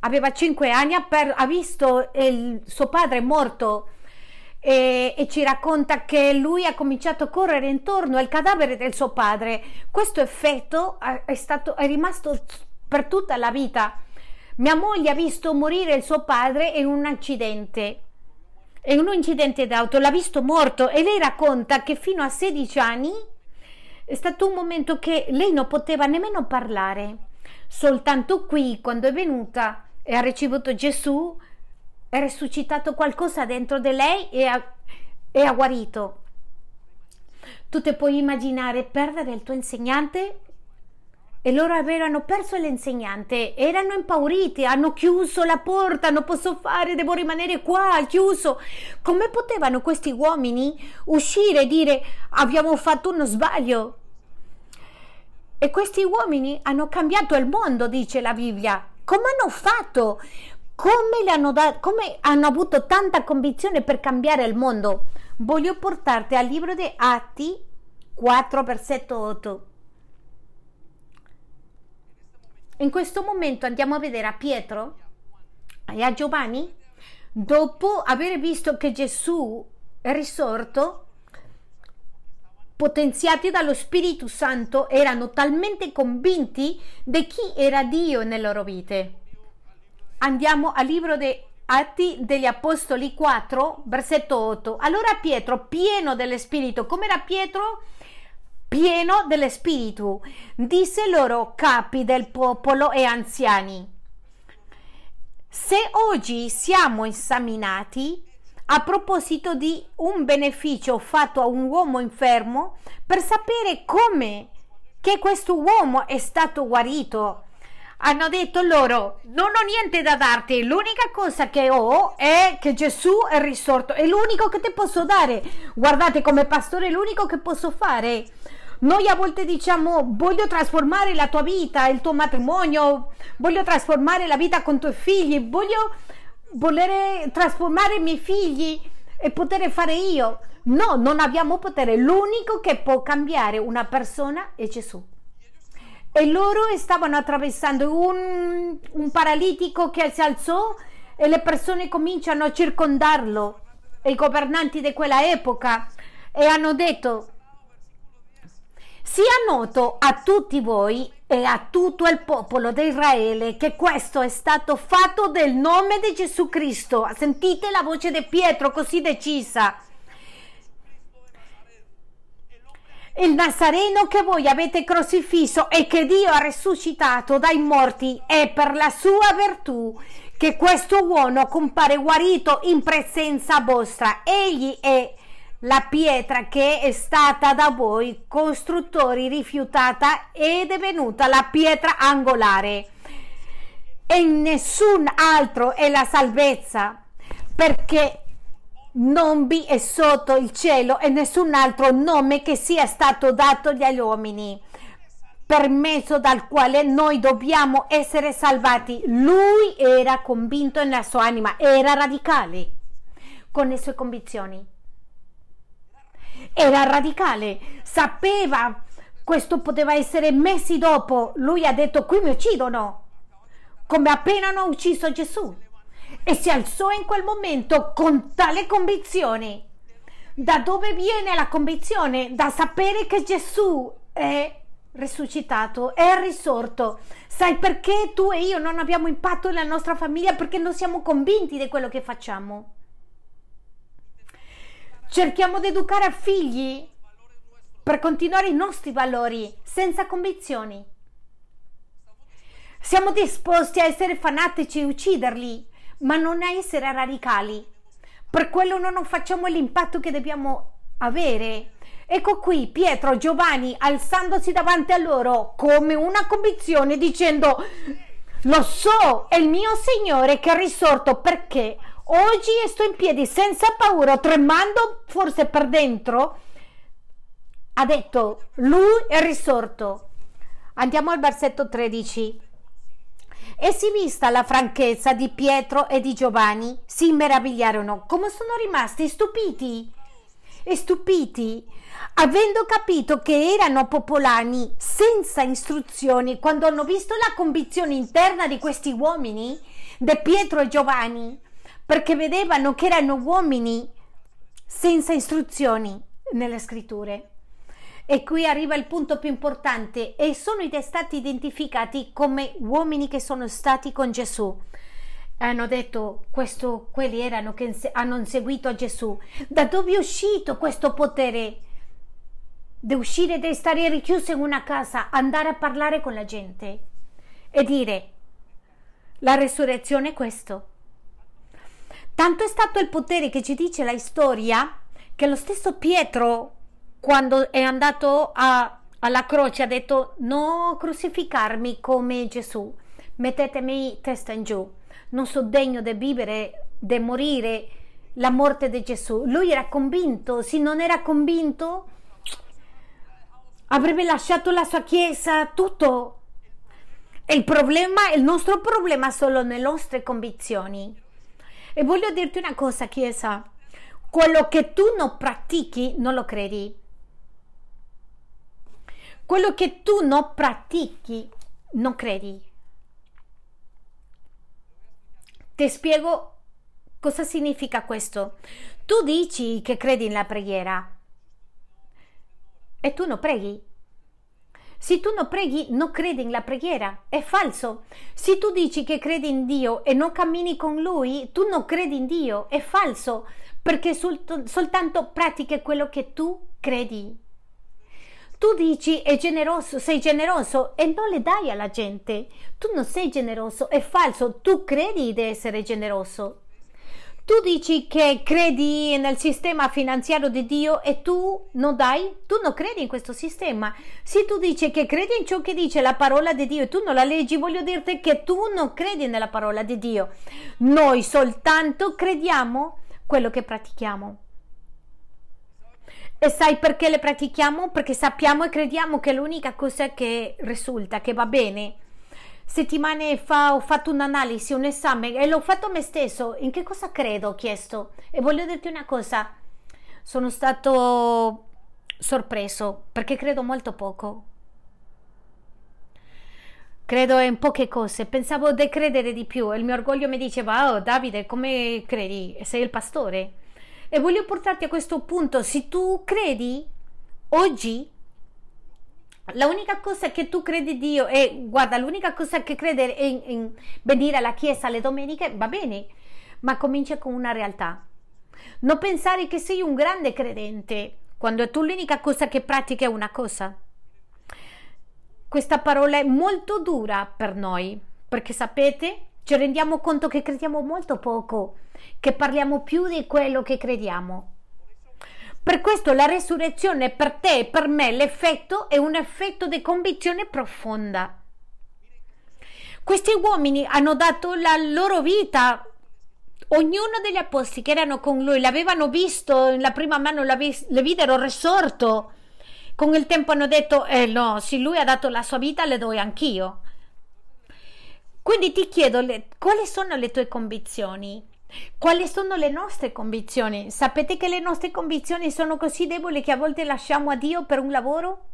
aveva cinque anni, ha, visto il suo padre morto e, e, ci racconta che lui ha cominciato a correre intorno al cadavere del suo padre. Questo effetto è, stato, è rimasto per tutta la vita. Mia moglie ha visto morire il suo padre in un accidente, in un incidente d'auto, l'ha visto morto e lei racconta che fino a 16 anni è stato un momento che lei non poteva nemmeno parlare. Soltanto qui, quando è venuta e ha ricevuto Gesù, è risuscitato qualcosa dentro di lei e ha, e ha guarito. Tu ti puoi immaginare perdere il tuo insegnante? E loro avevano perso l'insegnante, erano impauriti, hanno chiuso la porta, non posso fare, devo rimanere qua, chiuso. Come potevano questi uomini uscire e dire abbiamo fatto uno sbaglio? E questi uomini hanno cambiato il mondo, dice la Bibbia. Come hanno fatto? Come, hanno da- come hanno avuto tanta convinzione per cambiare il mondo. Voglio portarti al libro di Atti 4, versetto 8. In questo momento andiamo a vedere a Pietro e a Giovanni, dopo aver visto che Gesù è risorto, potenziati dallo Spirito Santo, erano talmente convinti di chi era Dio nelle loro vite andiamo al libro dei Atti degli Apostoli 4, versetto 8. Allora Pietro, pieno dello Spirito, come era Pietro? Pieno dello Spirito, disse loro capi del popolo e anziani, se oggi siamo esaminati a proposito di un beneficio fatto a un uomo infermo, per sapere come che questo uomo è stato guarito hanno detto loro non ho niente da darti l'unica cosa che ho è che Gesù è risorto è l'unico che ti posso dare guardate come pastore è l'unico che posso fare Noi a volte diciamo voglio trasformare la tua vita, il tuo matrimonio, voglio trasformare la vita con i tuoi figli, voglio volere trasformare i miei figli e poter fare io. No, non abbiamo potere. L'unico che può cambiare una persona è Gesù. E loro stavano attraversando un, un paralitico che si alzò e le persone cominciano a circondarlo, i governanti di quella epoca, e hanno detto, sia noto a tutti voi e a tutto il popolo di Israele che questo è stato fatto nel nome di Gesù Cristo. Sentite la voce di Pietro così decisa. Il Nazareno che voi avete crocifisso e che Dio ha risuscitato dai morti è per la sua virtù che questo uomo compare guarito in presenza vostra. Egli è la pietra che è stata da voi costruttori rifiutata ed è venuta la pietra angolare e nessun altro è la salvezza perché non vi è sotto il cielo e nessun altro nome che sia stato dato agli uomini per mezzo dal quale noi dobbiamo essere salvati. Lui era convinto nella sua anima, era radicale con le sue convinzioni era radicale, sapeva questo poteva essere mesi dopo. Lui ha detto qui mi uccidono, come appena hanno ucciso Gesù. E si alzò in quel momento con tale convinzione. Da dove viene la convinzione? Da sapere che Gesù è risuscitato, è risorto. Sai perché tu e io non abbiamo impatto nella nostra famiglia? Perché non siamo convinti di quello che facciamo. Cerchiamo di educare figli per continuare i nostri valori senza convinzioni. Siamo disposti a essere fanatici e ucciderli, ma non essere radicali. Per quello non facciamo l'impatto che dobbiamo avere. Ecco qui Pietro Giovanni alzandosi davanti a loro come una convinzione dicendo lo so, è il mio Signore che è risorto perché Oggi sto in piedi senza paura, tremando forse per dentro. Ha detto, lui è risorto. Andiamo al versetto 13. E si vista la franchezza di Pietro e di Giovanni, si meravigliarono. Come sono rimasti stupiti e stupiti, avendo capito che erano popolani senza istruzioni, quando hanno visto la convinzione interna di questi uomini, di Pietro e Giovanni, perché vedevano che erano uomini senza istruzioni nelle scritture. E qui arriva il punto più importante e sono stati identificati come uomini che sono stati con Gesù. Hanno detto questo, quelli erano che hanno seguito a Gesù. Da dove è uscito questo potere? Di uscire, di stare richiuso in una casa, andare a parlare con la gente e dire la resurrezione è questo. Tanto è stato il potere che ci dice la storia che lo stesso Pietro, quando è andato a, alla croce, ha detto: No crucificarmi come Gesù, mettetemi testa in giù. Non so degno di vivere, di morire la morte di Gesù. Lui era convinto, se non era convinto, avrebbe lasciato la sua chiesa, tutto. Il problema, il nostro problema sono le nostre convinzioni. E voglio dirti una cosa, Chiesa, quello che tu non pratichi non lo credi. Quello che tu non pratichi non credi. Ti spiego cosa significa questo. Tu dici che credi nella preghiera e tu non preghi. Se tu non preghi, non credi nella preghiera, è falso. Se tu dici che credi in Dio e non cammini con Lui, tu non credi in Dio, è falso, perché sol- soltanto pratichi quello che tu credi. Tu dici è generoso, sei generoso e non le dai alla gente. Tu non sei generoso, è falso, tu credi di essere generoso. Tu dici che credi nel sistema finanziario di Dio e tu non dai? Tu non credi in questo sistema. Se tu dici che credi in ciò che dice la parola di Dio e tu non la leggi, voglio dirti che tu non credi nella parola di Dio. Noi soltanto crediamo quello che pratichiamo. E sai perché le pratichiamo? Perché sappiamo e crediamo che l'unica cosa che risulta, che va bene. Settimane fa ho fatto un'analisi, un esame e l'ho fatto a me stesso. In che cosa credo? Ho chiesto. E voglio dirti una cosa. Sono stato sorpreso perché credo molto poco. Credo in poche cose, pensavo di credere di più. Il mio orgoglio mi diceva: Oh, Davide, come credi? Sei il pastore. E voglio portarti a questo punto, se tu credi oggi, l'unica cosa che tu credi Dio è, guarda, l'unica cosa che crede è in, in venire alla chiesa le domeniche, va bene, ma comincia con una realtà. Non pensare che sei un grande credente quando tu l'unica cosa che pratichi è una cosa. Questa parola è molto dura per noi, perché sapete, ci rendiamo conto che crediamo molto poco che parliamo più di quello che crediamo. Per questo la resurrezione per te e per me l'effetto è un effetto di convinzione profonda. Questi uomini hanno dato la loro vita, ognuno degli apostoli che erano con lui l'avevano visto, in la prima mano le videro risorto. Con il tempo hanno detto, eh no, se lui ha dato la sua vita le do anch'io. Quindi ti chiedo, le, quali sono le tue convinzioni? Quali sono le nostre convinzioni? Sapete che le nostre convinzioni sono così deboli che a volte lasciamo a Dio per un lavoro?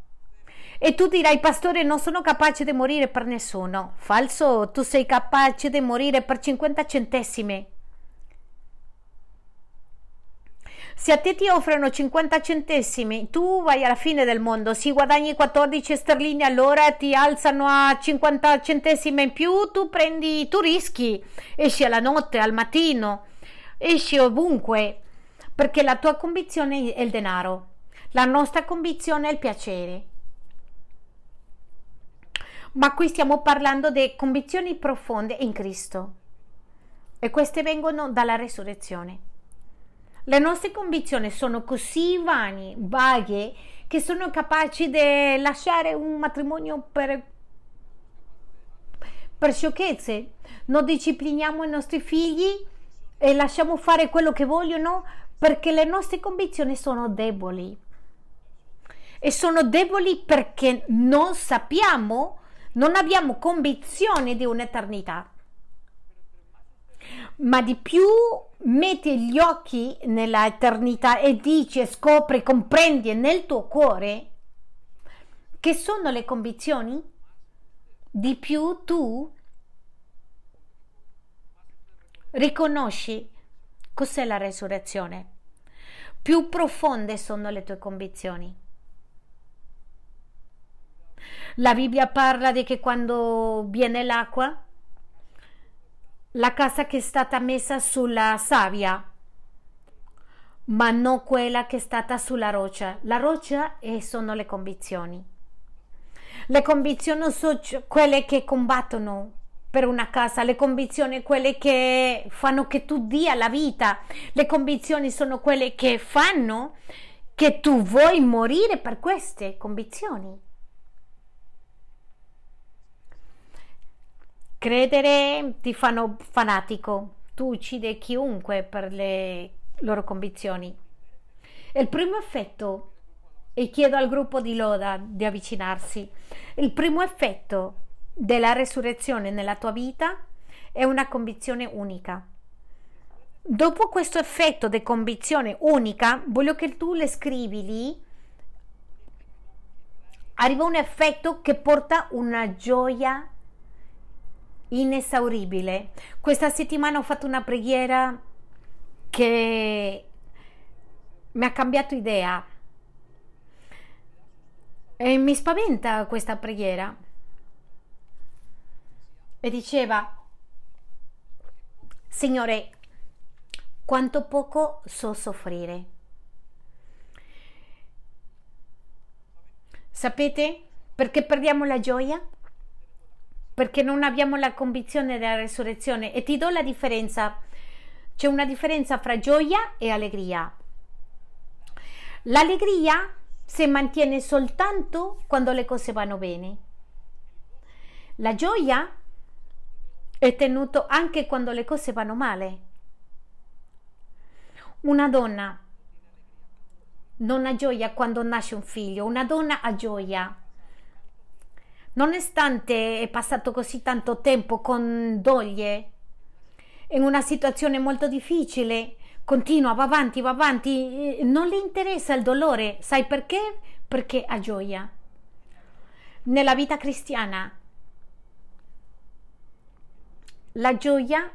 E tu dirai, pastore, non sono capace di morire per nessuno. Falso, tu sei capace di morire per 50 centesimi. Se a te ti offrono 50 centesimi, tu vai alla fine del mondo, si guadagni 14 sterline all'ora, ti alzano a 50 centesimi in più, tu prendi, tu rischi, esci alla notte, al mattino, esci ovunque, perché la tua convinzione è il denaro, la nostra convinzione è il piacere. Ma qui stiamo parlando di convinzioni profonde in Cristo e queste vengono dalla resurrezione. Le nostre convinzioni sono così vani, vaghe, che sono capaci di lasciare un matrimonio per, per sciocchezze. Non discipliniamo i nostri figli e lasciamo fare quello che vogliono perché le nostre convinzioni sono deboli. E sono deboli perché non sappiamo, non abbiamo convinzione di un'eternità ma di più metti gli occhi nella eternità e dici, scopri, comprendi nel tuo cuore che sono le convinzioni, di più tu riconosci cos'è la resurrezione. Più profonde sono le tue convinzioni. La Bibbia parla di che quando viene l'acqua la casa che è stata messa sulla sabbia, ma non quella che è stata sulla roccia. La roccia sono le convinzioni. Le convinzioni sono quelle che combattono per una casa, le convinzioni quelle che fanno che tu dia la vita, le convinzioni sono quelle che fanno che tu vuoi morire per queste convinzioni. Credere ti fanno fanatico, tu uccidi chiunque per le loro convinzioni. Il primo effetto, e chiedo al gruppo di Loda di avvicinarsi, il primo effetto della resurrezione nella tua vita è una convinzione unica. Dopo questo effetto di convinzione unica, voglio che tu le scrivi lì. Arriva un effetto che porta una gioia inesauribile. Questa settimana ho fatto una preghiera che mi ha cambiato idea. E mi spaventa questa preghiera. E diceva, Signore, quanto poco so soffrire. Sapete perché perdiamo la gioia? Perché non abbiamo la convinzione della resurrezione e ti do la differenza. C'è una differenza fra gioia e allegria. L'allegria si mantiene soltanto quando le cose vanno bene. La gioia è tenuto anche quando le cose vanno male. Una donna non ha gioia quando nasce un figlio, una donna ha gioia. Nonostante è passato così tanto tempo con doglie, in una situazione molto difficile, continua, va avanti, va avanti, non le interessa il dolore, sai perché? Perché ha gioia. Nella vita cristiana la gioia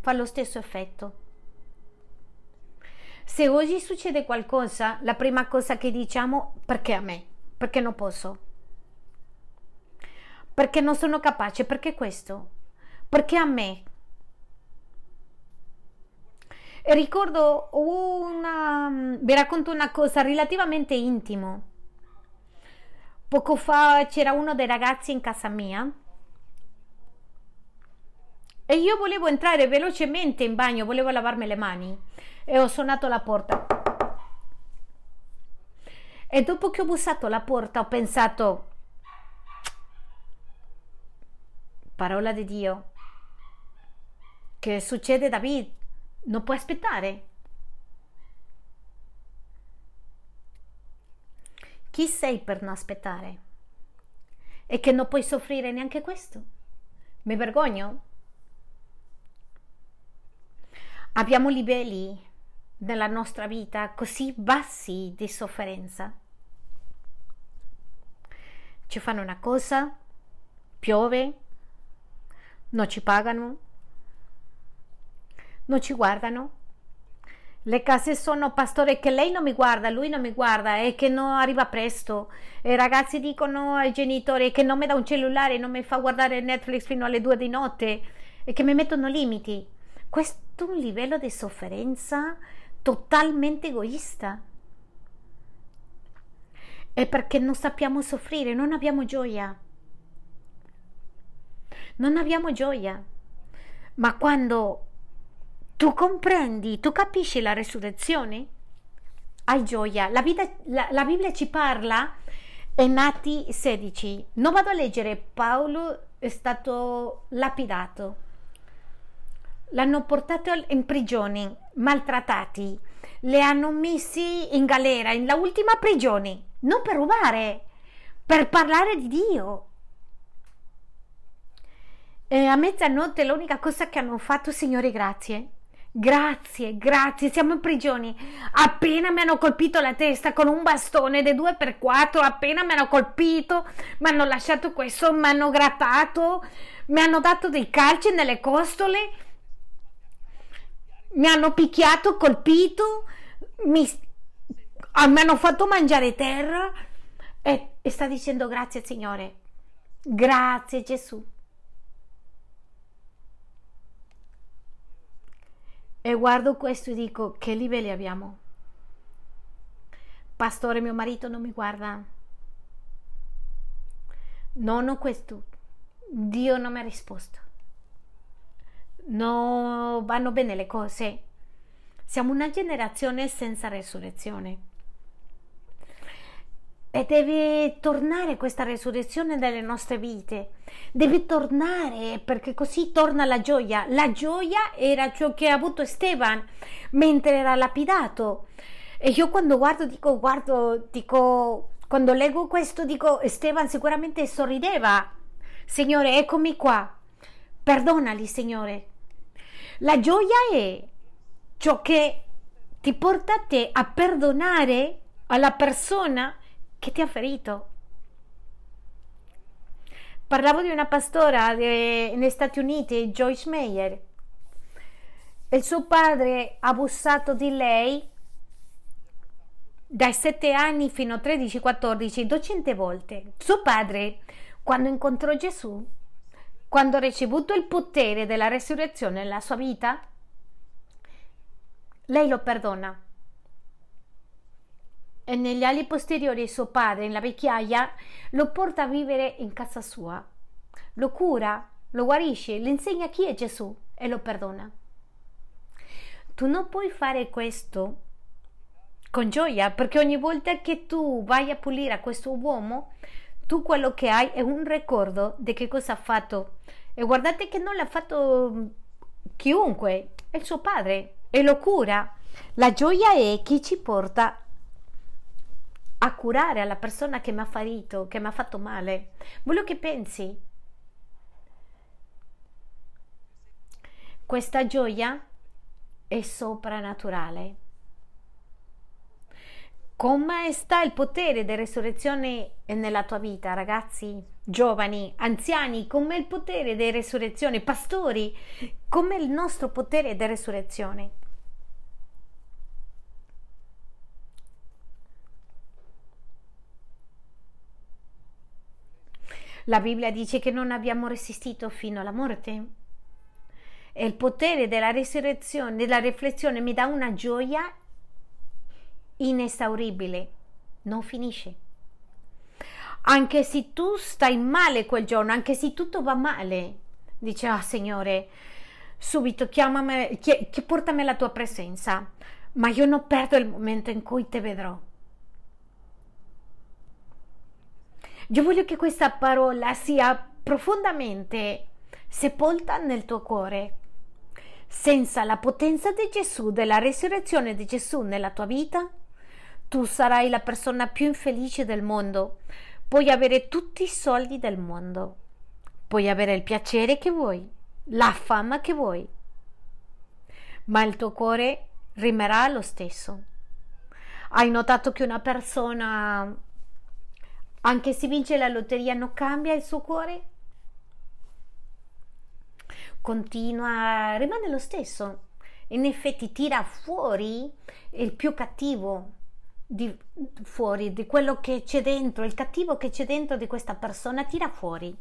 fa lo stesso effetto. Se oggi succede qualcosa, la prima cosa che diciamo perché a me? Perché non posso? Perché non sono capace? Perché questo? Perché a me? Ricordo una... vi racconto una cosa relativamente intimo. Poco fa c'era uno dei ragazzi in casa mia e io volevo entrare velocemente in bagno, volevo lavarmi le mani e ho suonato la porta. E dopo che ho bussato la porta ho pensato, parola di Dio, che succede David? Non puoi aspettare. Chi sei per non aspettare? E che non puoi soffrire neanche questo? Mi vergogno? Abbiamo livelli nella nostra vita così bassi di sofferenza. Ci fanno una cosa, piove, non ci pagano, non ci guardano. Le case sono pastore che lei non mi guarda, lui non mi guarda e che non arriva presto. I ragazzi dicono ai genitori che non mi dà un cellulare, non mi fa guardare Netflix fino alle due di notte e che mi mettono limiti. Questo è un livello di sofferenza totalmente egoista. È perché non sappiamo soffrire, non abbiamo gioia. Non abbiamo gioia. Ma quando tu comprendi, tu capisci la resurrezione, hai gioia. La, vita, la, la Bibbia ci parla in Atti 16. Non vado a leggere, Paolo è stato lapidato l'hanno portato in prigione, maltrattati, le hanno messi in galera, in la ultima prigione, non per rubare, per parlare di Dio. E a mezzanotte l'unica cosa che hanno fatto, Signore, grazie. Grazie, grazie, siamo in prigione. Appena mi hanno colpito la testa con un bastone di 2x4, appena mi hanno colpito, mi hanno lasciato questo, mi hanno grattato, mi hanno dato dei calci nelle costole mi hanno picchiato, colpito, mi, ah, mi hanno fatto mangiare terra e, e sta dicendo grazie Signore, grazie Gesù. E guardo questo e dico che livelli abbiamo. Pastore, mio marito non mi guarda. Non ho questo. Dio non mi ha risposto non vanno bene le cose. Siamo una generazione senza resurrezione. E deve tornare questa resurrezione nelle nostre vite. Deve tornare perché così torna la gioia. La gioia era ciò che ha avuto Esteban mentre era lapidato. E io quando guardo, dico, guardo, dico, quando leggo questo, dico, Esteban sicuramente sorrideva. Signore, eccomi qua. Perdonali, Signore. La gioia è ciò che ti porta a te a perdonare alla persona che ti ha ferito. Parlavo di una pastora negli Stati Uniti, Joyce Meyer. Il suo padre ha abusato di lei dai 7 anni fino a 13-14, 200 volte. Suo padre, quando incontrò Gesù, quando ha ricevuto il potere della resurrezione nella sua vita, lei lo perdona. E negli ali posteriori suo padre, in la vecchiaia, lo porta a vivere in casa sua. Lo cura, lo guarisce, le insegna chi è Gesù e lo perdona. Tu non puoi fare questo con gioia, perché ogni volta che tu vai a pulire a questo uomo, tu quello che hai è un ricordo di che cosa ha fatto. E guardate che non l'ha fatto mm, chiunque, è il suo padre e lo cura. La gioia è chi ci porta a curare alla persona che mi ha ferito, che mi ha fatto male. Voglio che pensi. Questa gioia è soprannaturale. Come sta il potere della resurrezione nella tua vita, ragazzi, giovani, anziani? Com'è il potere della resurrezione? Pastori, com'è il nostro potere della resurrezione? La Bibbia dice che non abbiamo resistito fino alla morte. E il potere della resurrezione, della riflessione mi dà una gioia inesauribile, non finisce. Anche se tu stai male quel giorno, anche se tutto va male, dice, ah Signore, subito chiamami, che portami alla tua presenza, ma io non perdo il momento in cui ti vedrò. Io voglio che questa parola sia profondamente sepolta nel tuo cuore. Senza la potenza di Gesù, della resurrezione di Gesù nella tua vita, tu sarai la persona più infelice del mondo. Puoi avere tutti i soldi del mondo. Puoi avere il piacere che vuoi, la fama che vuoi. Ma il tuo cuore rimarrà lo stesso. Hai notato che una persona, anche se vince la lotteria, non cambia il suo cuore? Continua, rimane lo stesso. In effetti tira fuori il più cattivo, di, fuori di quello che c'è dentro, il cattivo che c'è dentro di questa persona, tira fuori.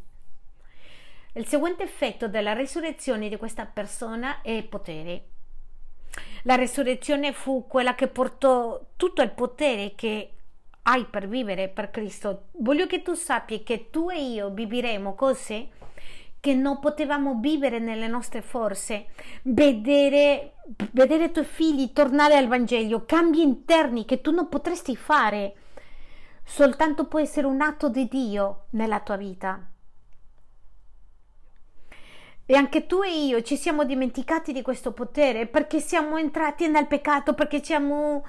Il seguente effetto della resurrezione di questa persona è potere. La resurrezione fu quella che portò tutto il potere che hai per vivere per Cristo. Voglio che tu sappi che tu e io vivremo cose che non potevamo vivere nelle nostre forze, vedere, vedere i tuoi figli tornare al Vangelo, cambi interni che tu non potresti fare, soltanto può essere un atto di Dio nella tua vita. E anche tu e io ci siamo dimenticati di questo potere perché siamo entrati nel peccato, perché siamo,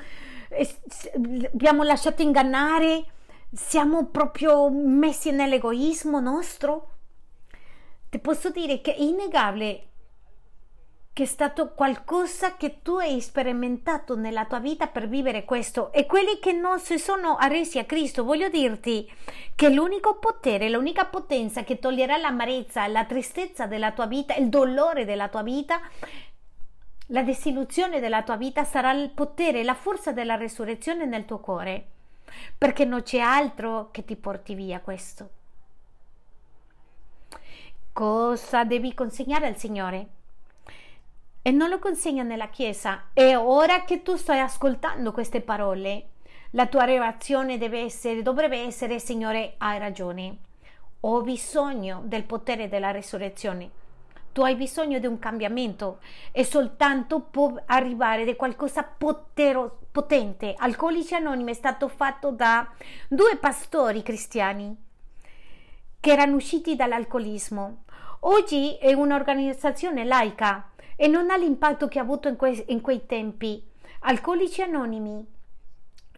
abbiamo lasciato ingannare, siamo proprio messi nell'egoismo nostro? Ti posso dire che è innegabile che è stato qualcosa che tu hai sperimentato nella tua vita per vivere questo. E quelli che non si sono arresi a Cristo, voglio dirti che l'unico potere, l'unica potenza che toglierà l'amarezza, la tristezza della tua vita, il dolore della tua vita, la desillusione della tua vita sarà il potere, la forza della resurrezione nel tuo cuore, perché non c'è altro che ti porti via questo. Cosa devi consegnare al Signore? E non lo consegna nella Chiesa. E ora che tu stai ascoltando queste parole, la tua reazione deve essere, dovrebbe essere, Signore, hai ragione. Ho bisogno del potere della resurrezione. Tu hai bisogno di un cambiamento e soltanto può arrivare di qualcosa potero, potente. Alcolici Anonimi è stato fatto da due pastori cristiani che erano usciti dall'alcolismo Oggi è un'organizzazione laica e non ha l'impatto che ha avuto in, que- in quei tempi. Alcolici Anonimi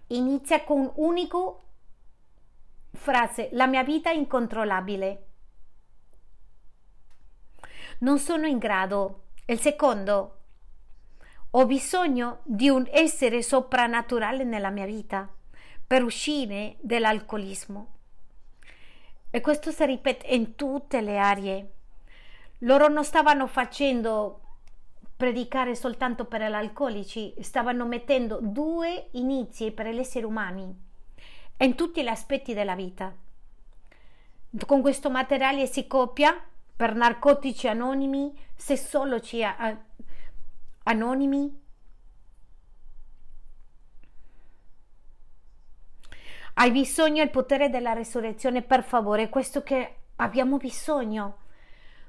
inizia con un'unica frase, la mia vita è incontrollabile. Non sono in grado. Il secondo, ho bisogno di un essere soprannaturale nella mia vita per uscire dall'alcolismo. E questo si ripete in tutte le aree. Loro non stavano facendo predicare soltanto per gli alcolici, stavano mettendo due inizi per gli esseri umani in tutti gli aspetti della vita. Con questo materiale si copia per narcotici anonimi, sessologi anonimi. Hai bisogno del potere della resurrezione, per favore, è questo che abbiamo bisogno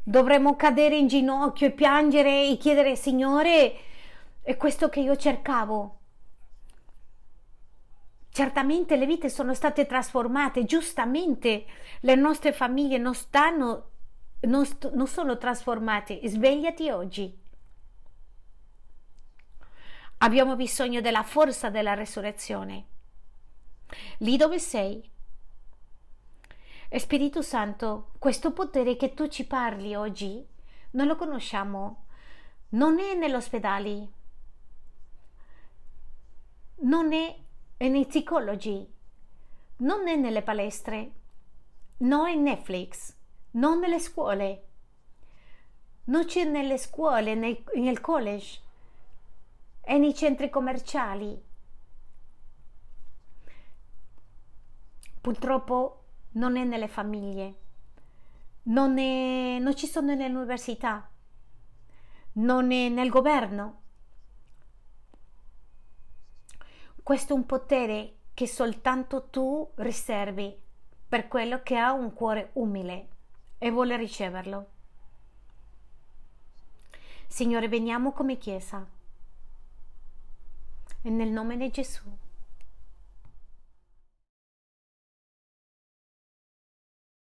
dovremmo cadere in ginocchio e piangere e chiedere Signore, è questo che io cercavo. Certamente le vite sono state trasformate, giustamente le nostre famiglie non stanno, non, st- non sono trasformate. Svegliati oggi. Abbiamo bisogno della forza della resurrezione. Lì dove sei. Spirito Santo, questo potere che tu ci parli oggi non lo conosciamo. Non è nell'ospedale, non è nei psicologi, non è nelle palestre, non è Netflix, non nelle scuole, non c'è nelle scuole, nei, nel college e nei centri commerciali. Purtroppo non è nelle famiglie, non, è, non ci sono nelle università, non è nel governo. Questo è un potere che soltanto tu riservi per quello che ha un cuore umile e vuole riceverlo. Signore, veniamo come Chiesa e nel nome di Gesù